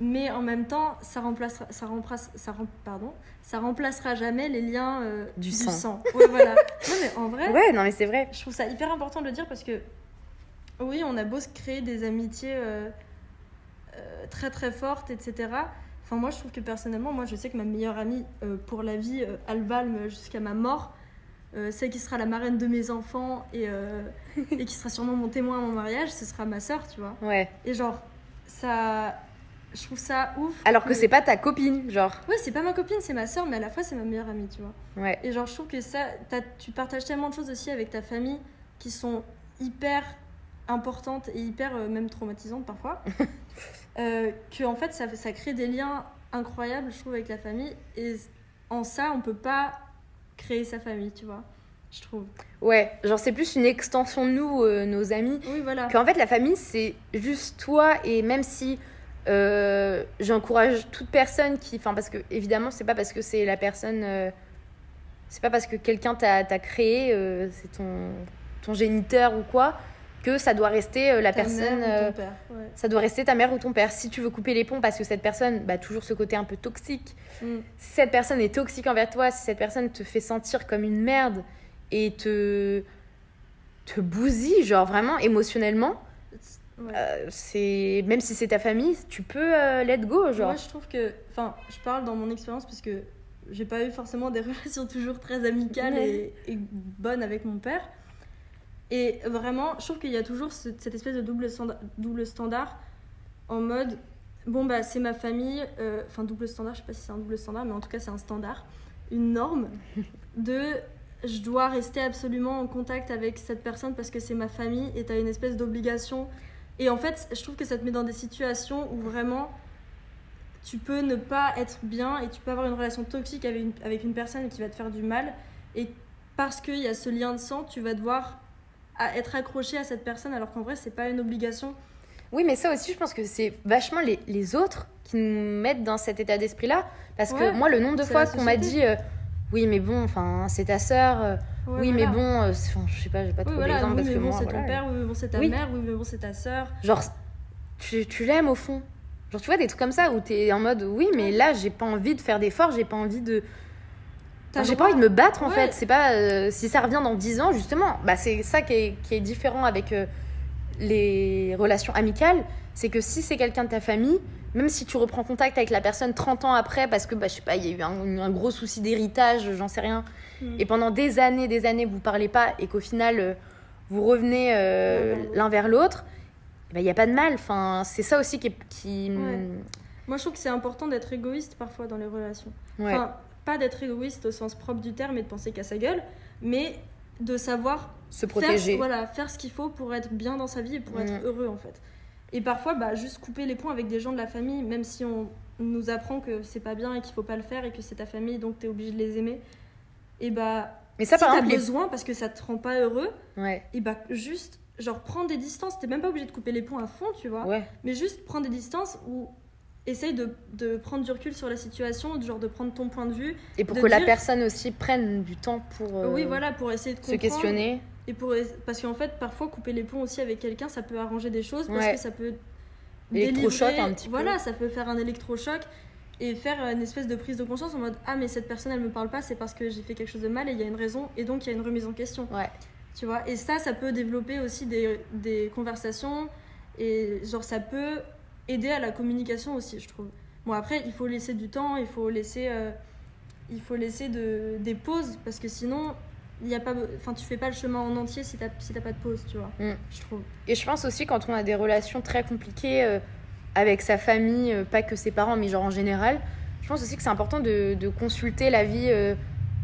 Mais en même temps, ça remplacera, ça remplace, ça rem- pardon, ça remplacera jamais les liens euh, Du sang. Ouais, voilà. Non, mais en vrai, ouais non mais c'est vrai je trouve ça hyper important de le dire parce que oui, on a beau se créer des amitiés euh, euh, très très fortes, etc. Enfin, moi, je trouve que personnellement, moi, je sais que ma meilleure amie pour la vie, elle jusqu'à ma mort. Euh, celle qui sera la marraine de mes enfants et, euh, et qui sera sûrement mon témoin à mon mariage, ce sera ma sœur, tu vois. ouais Et genre, ça. Je trouve ça ouf. alors que c'est pas ta copine genre Ouais, c'est pas ma copine, c'est ma sœur, mais à la fois, c'est ma meilleure amie, tu vois. ouais Et genre, je trouve que ça, tu partages tellement de choses aussi avec ta famille qui sont hyper importantes et hyper euh, même traumatisantes parfois, que en fait, ça, ça crée des liens incroyables, je trouve, avec la famille. Et en ça, on peut pas créer sa famille, tu vois, je trouve. ouais genre c'est plus une extension de nous euh, nos amis Oui, voilà. qu'en fait la famille c'est juste toi et même si euh, j'encourage toute personne qui enfin parce que évidemment c'est pas parce que c'est la personne euh, c'est pas parce que quelqu'un t'a créé c'est ton ton géniteur ou quoi que ça doit rester euh, la Ta personne mère ou euh, ton père, ouais. ça doit rester ta mère ou ton père si tu veux couper les ponts parce que cette personne bah toujours ce côté un peu toxique Mm. si cette personne est toxique envers toi, si cette personne te fait sentir comme une merde et te te bousille, genre vraiment émotionnellement, Ouais. euh, c'est même si c'est ta famille, tu peux euh, let go, genre. Moi, je trouve que. Enfin, je parle dans mon expérience parce que j'ai pas eu forcément des relations toujours très amicales et, et bonnes avec mon père. Et vraiment, je trouve qu'il y a toujours ce- cette espèce de double, standa- double standard en mode bon, bah, c'est ma famille. euh, Enfin, double standard, je sais pas si c'est un double standard, mais en tout cas, c'est un standard. Une norme de je dois rester absolument en contact avec cette personne parce que c'est ma famille et t'as une espèce d'obligation. Et en fait, je trouve que ça te met dans des situations où vraiment tu peux ne pas être bien et tu peux avoir une relation toxique avec une, avec une personne qui va te faire du mal. Et parce qu'il y a ce lien de sang, tu vas devoir à- être accroché à cette personne alors qu'en vrai, c'est pas une obligation. Oui, mais ça aussi, je pense que c'est vachement les, les autres qui nous mettent dans cet état d'esprit-là. Parce que moi, le nombre de fois qu'on m'a dit euh, oui, mais bon, enfin, c'est ta sœur. euh, Ouais, oui, voilà. mais bon, euh, je sais pas, j'ai pas Oui, trop voilà, oui, parce mais que bon, c'est voilà. ton père, oui, mais bon, c'est ta Oui. mère, oui, mais bon, c'est ta sœur. Genre, tu, tu l'aimes au fond. Genre, tu vois, des trucs comme ça où t'es en mode oui, mais là, j'ai pas envie de faire d'efforts, j'ai pas envie de. J'ai pas envie de me battre en Ouais. fait. C'est pas euh, si ça revient dans 10 ans justement. Bah c'est ça qui est, qui est différent avec euh, les relations amicales, c'est que si c'est quelqu'un de ta famille, même si tu reprends contact avec la personne 30 ans après parce que bah je sais pas, il y a eu un, un gros souci d'héritage, j'en sais rien. Mm. Et pendant des années, des années, vous parlez pas et qu'au final euh, vous revenez L'un vers l'autre. vers l'autre, il n'y a pas de mal. Enfin, c'est ça aussi qui, qui Ouais. Moi, je trouve que c'est important d'être égoïste parfois dans les relations. ouais. Enfin, pas d'être égoïste au sens propre du terme et de penser qu'à sa gueule, mais de savoir se faire, protéger. voilà, faire ce qu'il faut pour être bien dans sa vie et pour être heureux en fait. Et parfois, bah, juste couper les ponts avec des gens de la famille, même si on nous apprend que c'est pas bien et qu'il faut pas le faire et que c'est ta famille donc t'es obligé de les aimer. Et bah, Mais ça si par t'as exemple, les- besoin parce que ça te rend pas heureux, ouais, et bah juste genre prendre des distances. T'es même pas obligé de couper les ponts à fond, tu vois. ouais. Mais juste prendre des distances ou essaye de, de prendre du recul sur la situation, genre de prendre ton point de vue. Et pour que la personne aussi prenne du temps pour euh, oui, voilà, pour essayer de se questionner. Et pour, parce qu'en fait, parfois, couper les ponts aussi avec quelqu'un, ça peut arranger des choses parce Ouais. que ça peut. Électrochoc un petit peu. Voilà, ça peut faire un électrochoc et faire une espèce de prise de conscience en mode Ah, mais cette personne, elle me parle pas, c'est parce que j'ai fait quelque chose de mal et il y a une raison et donc il y a une remise en question. Ouais. Tu vois Et ça, ça peut développer aussi des, des conversations et genre, ça peut aider à la communication aussi, je trouve. Bon, après, il faut laisser du temps, il faut laisser. euh, il faut laisser de, des pauses parce que sinon il y a pas enfin tu fais pas le chemin en entier si t'as si t'as pas de pause tu vois Mm. je trouve Et je pense aussi quand on a des relations très compliquées euh, avec sa famille, euh, pas que ses parents, mais genre en général, je pense aussi que c'est important de, de consulter l'avis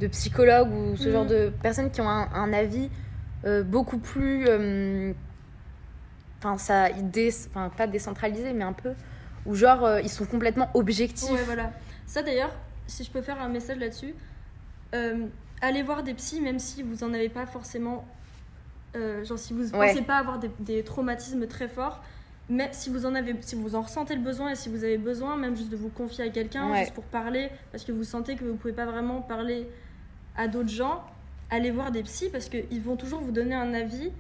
de psychologues ou ce genre de personnes qui ont un, un avis beaucoup plus. Enfin, ça. dé- Enfin, pas décentralisé, mais un peu. Ou genre, euh, ils sont complètement objectifs. ouais voilà ça d'ailleurs si je peux faire un message là-dessus euh, allez voir des psys même si vous en avez pas forcément euh, genre si vous Ouais. pensez pas avoir des, des traumatismes très forts mais si vous en avez si vous en ressentez le besoin et si vous avez besoin même juste de vous confier à quelqu'un Ouais. juste pour parler parce que vous sentez que vous pouvez pas vraiment parler à d'autres gens allez voir des psys parce qu'ils vont toujours vous donner un avis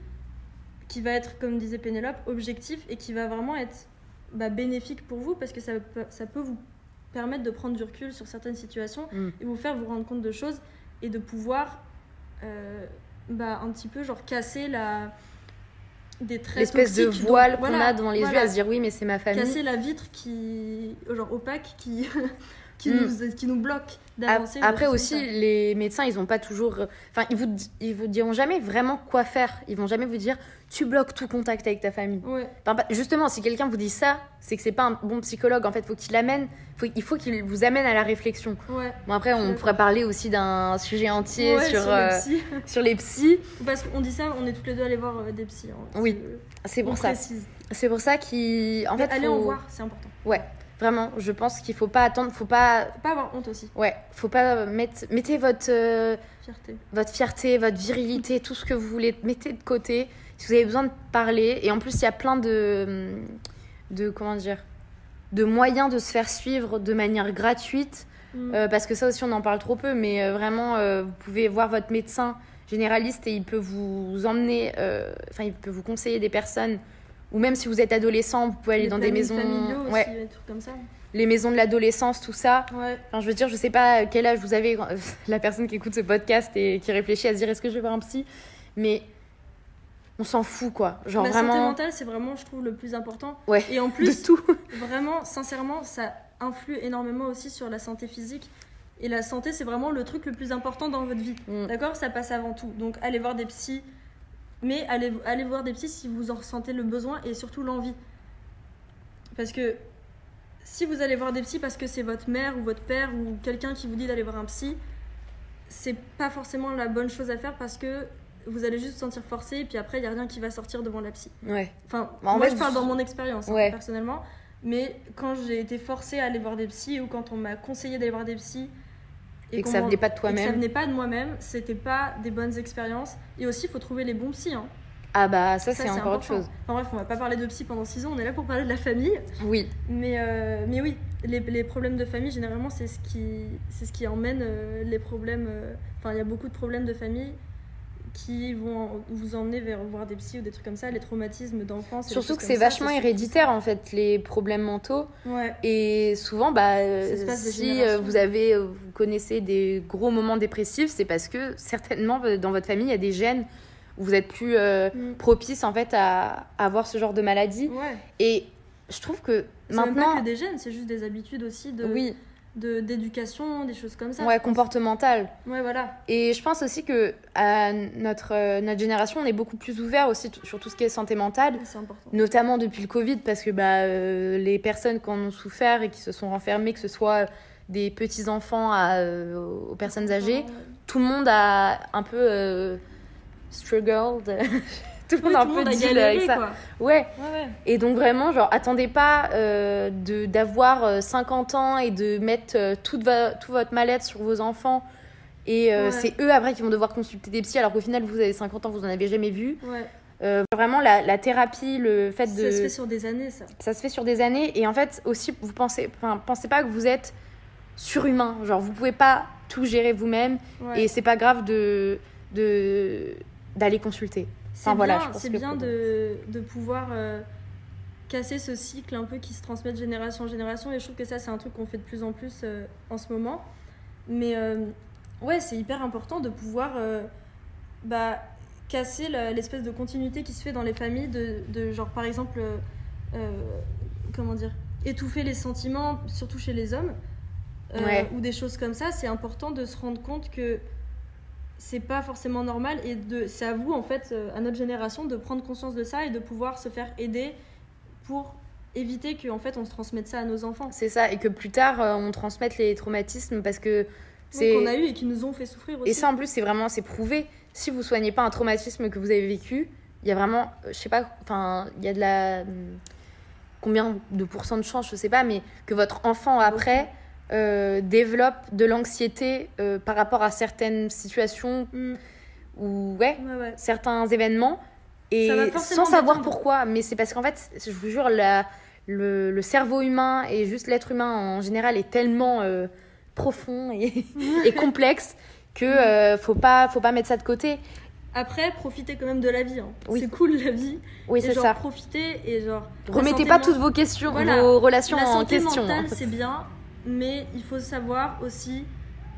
qui va être comme disait Pénélope objectif et qui va vraiment être bah, bénéfique pour vous parce que ça peut, ça peut vous permettre de prendre du recul sur certaines situations Mm. et vous faire vous rendre compte de choses et de pouvoir euh, bah, un petit peu genre casser la des traits L'espèce de voile qu'on voilà, a devant les voilà. yeux à se dire oui, mais c'est ma famille. casser la vitre qui genre opaque qui qui, Mm. nous, qui nous bloque d'avancer Après aussi, ça. les médecins, ils ont pas toujours. Enfin, ils vous, ils vous diront jamais vraiment quoi faire. Ils vont jamais vous dire tu bloques tout contact avec ta famille. ouais Enfin, pas- justement, si quelqu'un vous dit ça, c'est que c'est pas un bon psychologue. En fait, faut qu'il amène, faut, il faut qu'il vous amène à la réflexion. ouais Bon, après, on pourrait parler aussi d'un sujet entier Ouais, sur, sur, euh, les psys. sur les psys. parce qu'on dit ça on est toutes les deux allées voir euh, des psys hein. Oui, C'est- pour ça. C'est pour ça qu'il. En Mais fait, faut- en voir c'est important Ouais, vraiment. Je pense qu'il faut pas attendre. Faut pas. faut pas avoir honte aussi Ouais, faut pas mettre. Mettez votre. euh, fierté votre fierté, votre virilité, tout ce que vous voulez, mettez de côté. Si vous avez besoin de parler, et en plus il y a plein de, de comment dire, de moyens de se faire suivre de manière gratuite, Mm. Euh, parce que ça aussi on en parle trop peu, mais euh, vraiment euh, vous pouvez voir votre médecin généraliste et il peut vous emmener, euh, enfin il peut vous conseiller des personnes, ou même si vous êtes adolescent, vous pouvez aller Les dans des maisons, familiaux aussi, ouais, des trucs comme ça. Les maisons de l'adolescence, tout ça. ouais. Enfin, je veux dire, je sais pas quel âge vous avez, la personne qui écoute ce podcast et qui réfléchit à se dire est-ce que je vais voir un psy? Mais on s'en fout, quoi. Genre la santé mentale c'est vraiment je trouve le plus important. Ouais, et en de plus tout. vraiment sincèrement ça influe énormément aussi sur la santé physique. Et la santé c'est vraiment le truc le plus important dans votre vie. Mm. d'accord? Ça passe avant tout. Donc allez voir des psys mais allez, allez voir des psys si vous en ressentez le besoin et surtout l'envie. Parce que si vous allez voir des psys parce que c'est votre mère ou votre père ou quelqu'un qui vous dit d'aller voir un psy c'est pas forcément la bonne chose à faire parce que vous allez juste vous sentir forcé et puis après il y a rien qui va sortir devant la psy. Ouais. Enfin, Bah, en moi je parle dans mon expérience hein, personnellement, mais quand j'ai été forcée à aller voir des psys ou quand on m'a conseillé d'aller voir des psys Et que ça venait pas de toi-même. ça venait pas de moi-même, c'était pas des bonnes expériences. Et aussi, il faut trouver les bons psys. hein. Ah bah, ça, c'est encore important. autre chose. Enfin bref, on va pas parler de psy pendant 6 ans, on est là pour parler de la famille. Oui. Mais, euh, mais oui, les, les problèmes de famille, généralement, c'est ce qui, c'est ce qui emmène euh, les problèmes. euh, Enfin, il y a beaucoup de problèmes de famille qui vont vous emmener vers voir des psys ou des trucs comme ça, les traumatismes d'enfance. Surtout que c'est vachement ça héréditaire en fait, les problèmes mentaux. Ouais. Et souvent, bah, si euh, vous avez, euh, vous connaissez des gros moments dépressifs, c'est parce que certainement euh, dans votre famille, il y a des gènes où vous êtes plus euh, Mm. propice en fait à, à avoir ce genre de maladie. Ouais. Et je trouve que C'est maintenant, pas que des gènes, c'est juste des habitudes aussi de oui, de- d'éducation, des choses comme ça. ouais, je pense. comportemental. Ouais, voilà. Et je pense aussi que à notre euh, notre génération, on est beaucoup plus ouvert aussi sur tout ce qui est santé mentale. C'est important. notamment depuis le Covid, parce que bah, euh, les personnes qui en ont souffert et qui se sont renfermées, que ce soit des petits-enfants à, euh, aux personnes âgées, tout le monde a un peu euh, struggled. tout le monde a un peu deal galéré, avec ça. quoi. Ouais. Ouais, ouais. Et donc vraiment, genre, attendez pas euh, de- d'avoir euh, 50 ans et de mettre euh, toute va- tout votre mal-être sur vos enfants. Et euh, Ouais. c'est eux après qui vont devoir consulter des psys, alors qu'au final, vous avez 50 ans, vous en avez jamais vu. Ouais. Euh, vraiment, la, la thérapie, le fait de Ça se fait sur des années, ça. ça se fait sur des années et en fait aussi vous pensez enfin pensez pas que vous êtes surhumain genre vous pouvez pas tout gérer vous-même Ouais. et c'est pas grave de de d'aller consulter enfin, voilà, c'est bien de, de pouvoir euh, casser ce cycle un peu qui se transmet de génération en génération. Et je trouve que ça, c'est un truc qu'on fait de plus en plus euh, en ce moment. Mais euh, ouais, c'est hyper important de pouvoir bah, casser l'espèce de continuité qui se fait dans les familles. De, de genre, par exemple, comment dire, étouffer les sentiments, surtout chez les hommes. Ouais. Ou des choses comme ça. C'est important de se rendre compte que c'est pas forcément normal et de c'est à vous en fait euh, à notre génération de prendre conscience de ça et de pouvoir se faire aider pour éviter que en fait on se transmette ça à nos enfants. C'est ça et que plus tard euh, on transmette les traumatismes parce que c'est c'est qu'on a eu et qui nous ont fait souffrir aussi. et ça en plus c'est vraiment c'est prouvé. Si vous soignez pas un traumatisme que vous avez vécu il y a vraiment euh, je sais pas enfin il y a de la hum, combien de pourcents de chance je sais pas mais que votre enfant après euh, développe de l'anxiété euh, par rapport à certaines situations Mm. ou ouais ouais ouais certains événements et sans savoir pourquoi mais c'est parce qu'en fait je vous jure la, le, le cerveau humain et juste l'être humain en général est tellement euh, profond et, et complexe que euh, faut pas faut pas mettre ça de côté après profitez quand même de la vie hein. Oui. c'est cool la vie oui c'est ça profitez et genre remettez pas toutes vos questions Voilà. vos relations la en question mentale hein. c'est bien mais il faut savoir aussi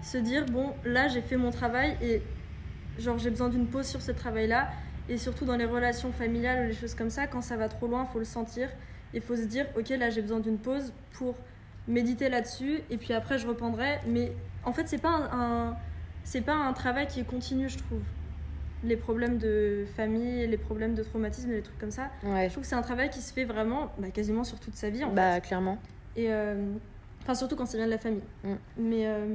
se dire bon là j'ai fait mon travail et genre j'ai besoin d'une pause sur ce travail là et surtout dans les relations familiales ou les choses comme ça quand ça va trop loin faut le sentir. Il faut se dire ok là j'ai besoin d'une pause pour méditer là-dessus. Et puis après je reprendrai. Mais en fait c'est pas un, un- c'est pas un travail qui est continu je trouve. Les problèmes de famille les problèmes de traumatisme et les trucs comme ça. Ouais. Je trouve que c'est un travail qui se fait vraiment bah, quasiment sur toute sa vie en fait. bah clairement. Et euh, enfin, surtout quand ça vient de la famille. Mm. Mais, euh,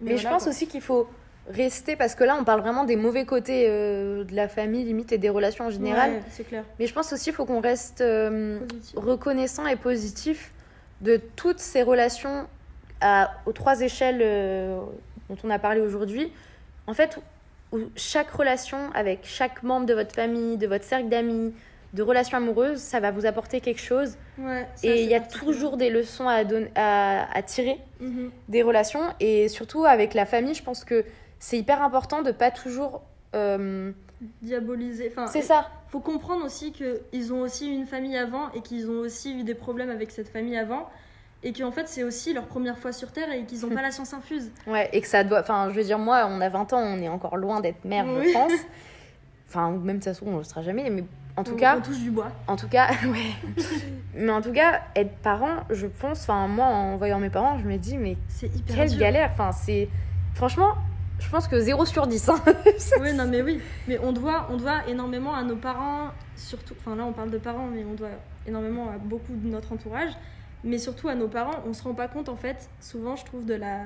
Mais, je voilà, pense quoi. aussi qu'il faut rester parce que là on parle vraiment des mauvais côtés euh, de la famille limite et des relations en général Ouais, c'est clair. mais je pense aussi qu'il faut qu'on reste euh, reconnaissant et positif de toutes ces relations à, aux trois échelles dont on a parlé aujourd'hui. En fait, où chaque relation avec chaque membre de votre famille, de votre cercle d'amis, de relations amoureuses, ça va vous apporter quelque chose. Ouais, ça, et il y a toujours des leçons à, donner, à, à tirer Mhm. des relations. Et surtout avec la famille, je pense que c'est hyper important de pas toujours... euh, Diaboliser. Enfin, c'est ça. faut comprendre aussi qu'ils ont aussi une famille avant et qu'ils ont aussi eu des problèmes avec cette famille avant. Et qu'en fait, c'est aussi leur première fois sur Terre et qu'ils n'ont pas la science infuse. Ouais, et que ça doit. Enfin, je veux dire, moi, on a 20 ans, on est encore loin d'être mère, Oui. je pense. Enfin, même de toute façon, on le sera jamais. Mais en tout On- cas, On touche du bois. en tout cas, ouais. mais en tout cas, être parent, je pense. Enfin, moi, en voyant mes parents, je me dis, mais C'est hyper quelle dur. galère. Enfin, c'est. Franchement, je pense que 0 sur 10. hein. Oui, non, mais oui. Mais on doit, on doit énormément à nos parents, surtout. Enfin, là, on parle de parents, mais on doit énormément à beaucoup de notre entourage. Mais surtout à nos parents, on se rend pas compte, en fait, souvent, je trouve, de la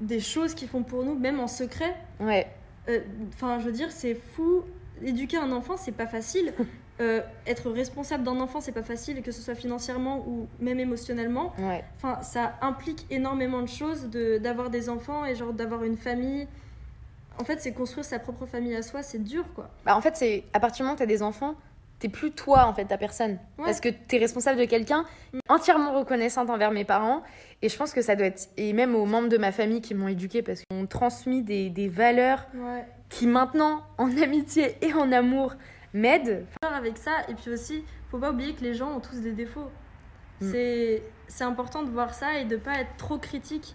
des choses qu'ils font pour nous, même en secret. Ouais, Euh, Enfin, je veux dire, c'est fou. Éduquer un enfant, c'est pas facile. Euh, être responsable d'un enfant, c'est pas facile, que ce soit financièrement ou même émotionnellement. ouais. Enfin, ça implique énormément de choses de- d'avoir des enfants et genre d'avoir une famille. En fait, c'est construire sa propre famille à soi, c'est dur quoi. Bah, en fait, c'est à partir du moment où tu as des enfants, t'es plus toi en fait, ta personne. Ouais. Parce que t'es responsable de quelqu'un, entièrement reconnaissante envers mes parents. Et je pense que ça doit être. Et même aux membres de ma famille qui m'ont éduquée parce qu'ils m'ont transmis des, des valeurs Ouais. qui maintenant, en amitié et en amour, faire avec ça et puis aussi faut pas oublier que les gens ont tous des défauts Mm. c'est important de voir ça et de pas être trop critique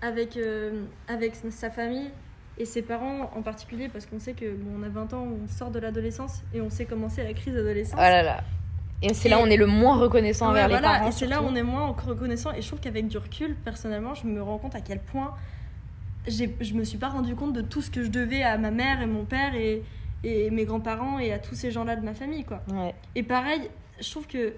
avec euh, avec sa famille et ses parents en particulier parce qu'on sait que bon, on a 20 ans on sort de l'adolescence et on sait commencer la crise d'adolescence Oh là là. Et c'est là où on est le moins reconnaissant Ouais, envers les parents. et c'est là où on est moins reconnaissant et je trouve qu'avec du recul personnellement je me rends compte à quel point je me suis pas rendu compte de tout ce que je devais à ma mère et mon père et, et mes grands-parents et à tous ces gens-là de ma famille quoi Ouais. et pareil, je trouve que,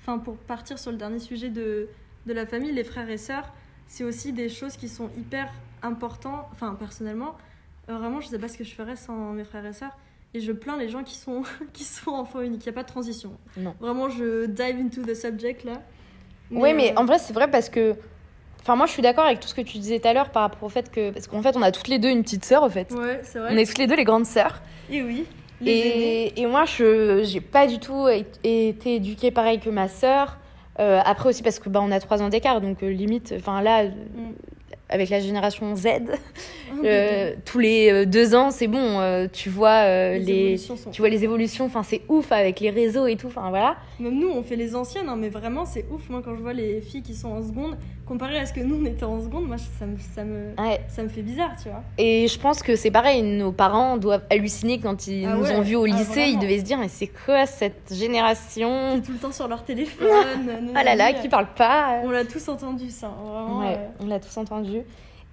enfin, pour partir sur le dernier sujet de, de la famille, les frères et sœurs, c'est aussi des choses qui sont hyper importantes. Enfin, personnellement, euh, vraiment, je sais pas ce que je ferais sans mes frères et sœurs. Et je plains les gens qui sont, qui sont enfants uniques. Il n'y a pas de transition. Non. Vraiment, je dive into the subject là. Oui, mais euh, en vrai, c'est vrai parce que. Enfin, moi, je suis d'accord avec tout ce que tu disais tout à l'heure par rapport au fait que. Parce qu'en fait, on a toutes les deux une petite sœur, au fait. Ouais, c'est vrai. On est toutes les deux les grandes sœurs. Et oui. Et, et moi, je j'ai pas du tout été éduquée pareil que ma sœur. Euh, après aussi parce que bah, on a trois ans d'écart, donc euh, limite, enfin là, euh, avec la génération Z, Oh, euh, tous les euh, deux ans, c'est bon, euh, tu vois euh, les, sont- tu vois les évolutions. Enfin, c'est ouf avec les réseaux et tout. Enfin voilà. Même nous, on fait les anciennes, hein, mais vraiment, c'est ouf. Moi, quand je vois les filles qui sont en seconde, comparé à ce que nous, on était en seconde, moi, ça me, ça me, Ouais. ça me fait bizarre, tu vois. Et je pense que c'est pareil, nos parents doivent halluciner quand ils Ah nous ouais, ont vus au ah, lycée. ils vraiment. devaient se dire, mais c'est quoi cette génération Qui est tout le temps sur leur téléphone. Ah là là, qui parle pas On l'a tous entendu, ça. Vraiment. Ouais, euh, on l'a tous entendu.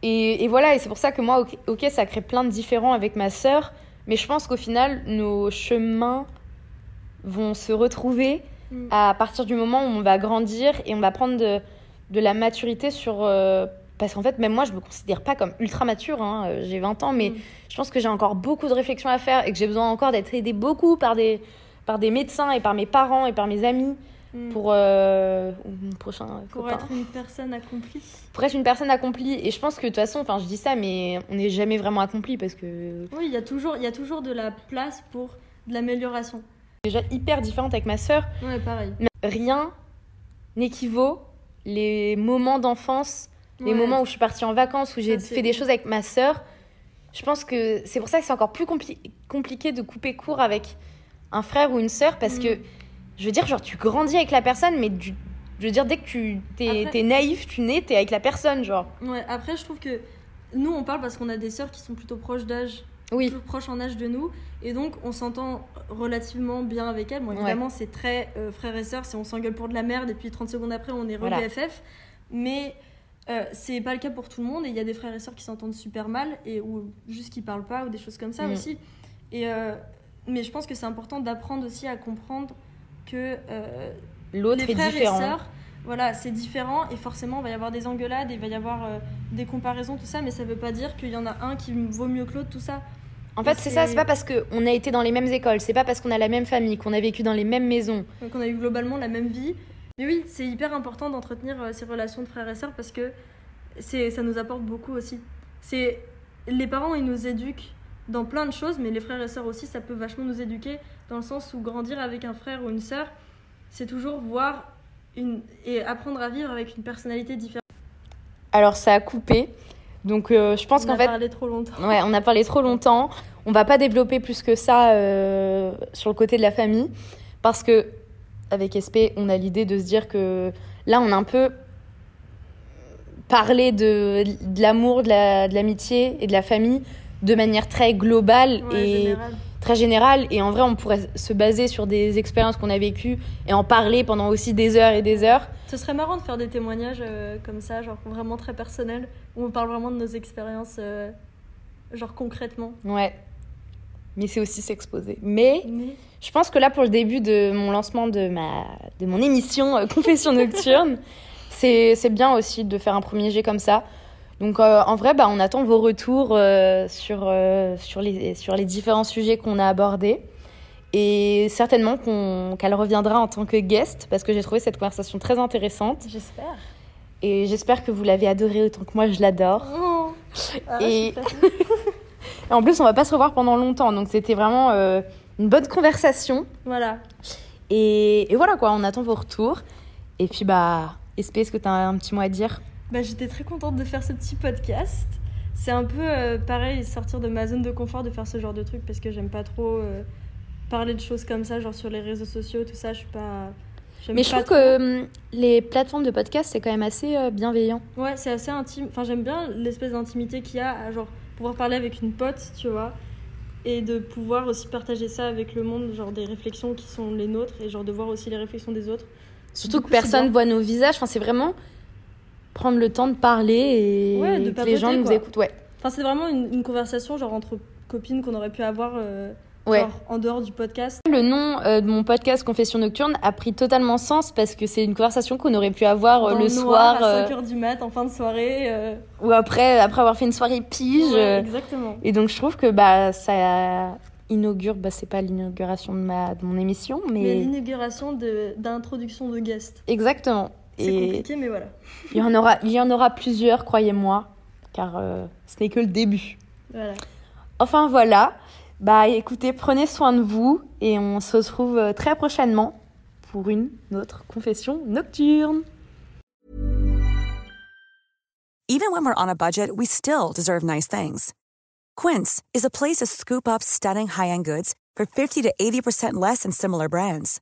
Et, et voilà, et c'est pour ça que moi, ok, ça crée plein de différends avec ma sœur, mais je pense qu'au final, nos chemins vont se retrouver Mm. à partir du moment où on va grandir et on va prendre de, de la maturité sur... euh, parce qu'en fait, même moi, je me considère pas comme ultra mature, hein, euh, j'ai 20 ans, mais Mm. je pense que j'ai encore beaucoup de réflexions à faire et que j'ai besoin encore d'être aidée beaucoup par des, par des médecins et par mes parents et par mes amis mm. pour euh, mon prochain Pour copain être une personne accomplie. pour être une personne accomplie. Et je pense que de toute façon, enfin, je dis ça, mais on n'est jamais vraiment accompli parce que Oui, il y, a toujours- il y a toujours de la place pour de l'amélioration. déjà hyper différente avec ma sœur. Ouais, pareil. Rien n'équivaut les moments d'enfance, les moments où je suis partie en vacances, où j'ai fait des choses avec ma sœur. Je pense que c'est pour ça que c'est encore plus compli- compliqué de couper court avec un frère ou une sœur parce Mm. que je veux dire, genre, tu grandis avec la personne, mais du- je veux dire, dès que tu t'es Après- naïf, tu nais, t'es avec la personne, genre. Ouais, après, je trouve que nous, on parle parce qu'on a des sœurs qui sont plutôt proches d'âge, Oui, plus proches en âge de nous, et donc on s'entend relativement bien avec elles. Bon, Ouais. évidemment, c'est très euh, frères et sœurs, si on s'engueule pour de la merde, et puis 30 secondes après, on est re Voilà. BFF. Mais euh, c'est pas le cas pour tout le monde, et il y a des frères et sœurs qui s'entendent super mal, et, ou juste qui parlent pas, ou des choses comme ça Mm. aussi. Et, euh, mais je pense que c'est important d'apprendre aussi à comprendre que euh, l'autre les est frères différent. et sœurs, voilà, c'est différent et forcément il va y avoir des engueulades, il va y avoir euh, des comparaisons, tout ça, mais ça veut pas dire qu'il y en a un qui vaut mieux que l'autre, tout ça. En fait, Et c'est ça, c'est- pas parce qu'on a été dans les mêmes écoles, c'est pas parce qu'on a la même famille, qu'on a vécu dans les mêmes maisons. Donc on a eu globalement la même vie. Mais oui, c'est hyper important d'entretenir euh, ces relations de frères et sœurs parce que ça nous apporte beaucoup aussi. C'est les parents, ils nous éduquent dans plein de choses, mais les frères et sœurs aussi, ça peut vachement nous éduquer dans le sens où grandir avec un frère ou une sœur, c'est toujours voir une et apprendre à vivre avec une personnalité différente. Alors ça a coupé, donc euh, je pense On qu'en a fait, parlé trop longtemps. ouais, on a parlé trop longtemps. On va pas développer plus que ça euh, sur le côté de la famille, parce que avec SP, on a l'idée de se dire que là, on a un peu parlé de, de l'amour, de la- de l'amitié et de la famille de manière très globale Ouais, et général. très générale. Et en vrai, on pourrait se baser sur des expériences qu'on a vécues et en parler pendant aussi des heures et des heures. Ce serait marrant de faire des témoignages euh, comme ça, genre vraiment très personnels, où on parle vraiment de nos expériences, euh, genre concrètement. Ouais. Mais c'est aussi s'exposer. Mais Mais je pense que là, pour le début de mon lancement de, ma, de mon émission euh, Confession Nocturne, c'est c'est bien aussi de faire un premier jet comme ça. Donc euh, en vrai, bah, on attend vos retours euh, sur, euh, sur, les, sur les différents sujets qu'on a abordés. Et certainement qu'on- qu'elle reviendra en tant que guest, parce que j'ai trouvé cette conversation très intéressante. j'espère. Et j'espère que vous l'avez adorée autant que moi je l'adore. Oh. Ah, Et-. Et en plus, on va pas se revoir pendant longtemps, donc c'était vraiment une bonne conversation. Voilà. Et, et voilà quoi, on attend vos retours. Et puis bah, Espé, est-ce que tu as un petit mot à dire? Bah, j'étais très contente de faire ce petit podcast. C'est un peu euh, pareil, sortir de ma zone de confort de faire ce genre de truc parce que j'aime pas trop euh, parler de choses comme ça, genre sur les réseaux sociaux, tout ça. Je suis pas. Mais je trouve trop. que hum, les plateformes de podcast, c'est quand même assez euh, bienveillant. Ouais, c'est assez intime. Enfin, j'aime bien l'espèce d'intimité qu'il y a à genre pouvoir parler avec une pote, tu vois, et de pouvoir aussi partager ça avec le monde, genre des réflexions qui sont les nôtres et genre de voir aussi les réflexions des autres. Surtout que personne voit nos visages. Enfin, c'est vraiment prendre le temps de parler et Ouais, de que les gens papoter, nous quoi. écoutent. Ouais. Enfin, c'est vraiment une, une conversation genre entre copines qu'on aurait pu avoir euh, Ouais. genre, en dehors du podcast. Le nom euh, de mon podcast Confession Nocturne a pris totalement sens parce que c'est une conversation qu'on aurait pu avoir euh, le noir, soir à euh, 5h du mat en fin de soirée. ou après, après avoir fait une soirée pige. ouais, exactement. Et donc je trouve que bah, ça inaugure, bah, c'est pas l'inauguration de, ma, de mon émission, mais, Mais l'inauguration de- d'introduction de, guest. exactement. C'est Et compliqué, mais voilà. il y, en aura, il y en aura plusieurs, croyez-moi, car euh, ce n'est que le début. voilà. Enfin voilà, bah écoutez, prenez soin de vous et on se retrouve euh, très prochainement pour une autre confession nocturne. Even when we're on a budget, we still deserve nice things. Quince is a place to scoop up stunning high-end goods for 50 to 80% less than similar brands.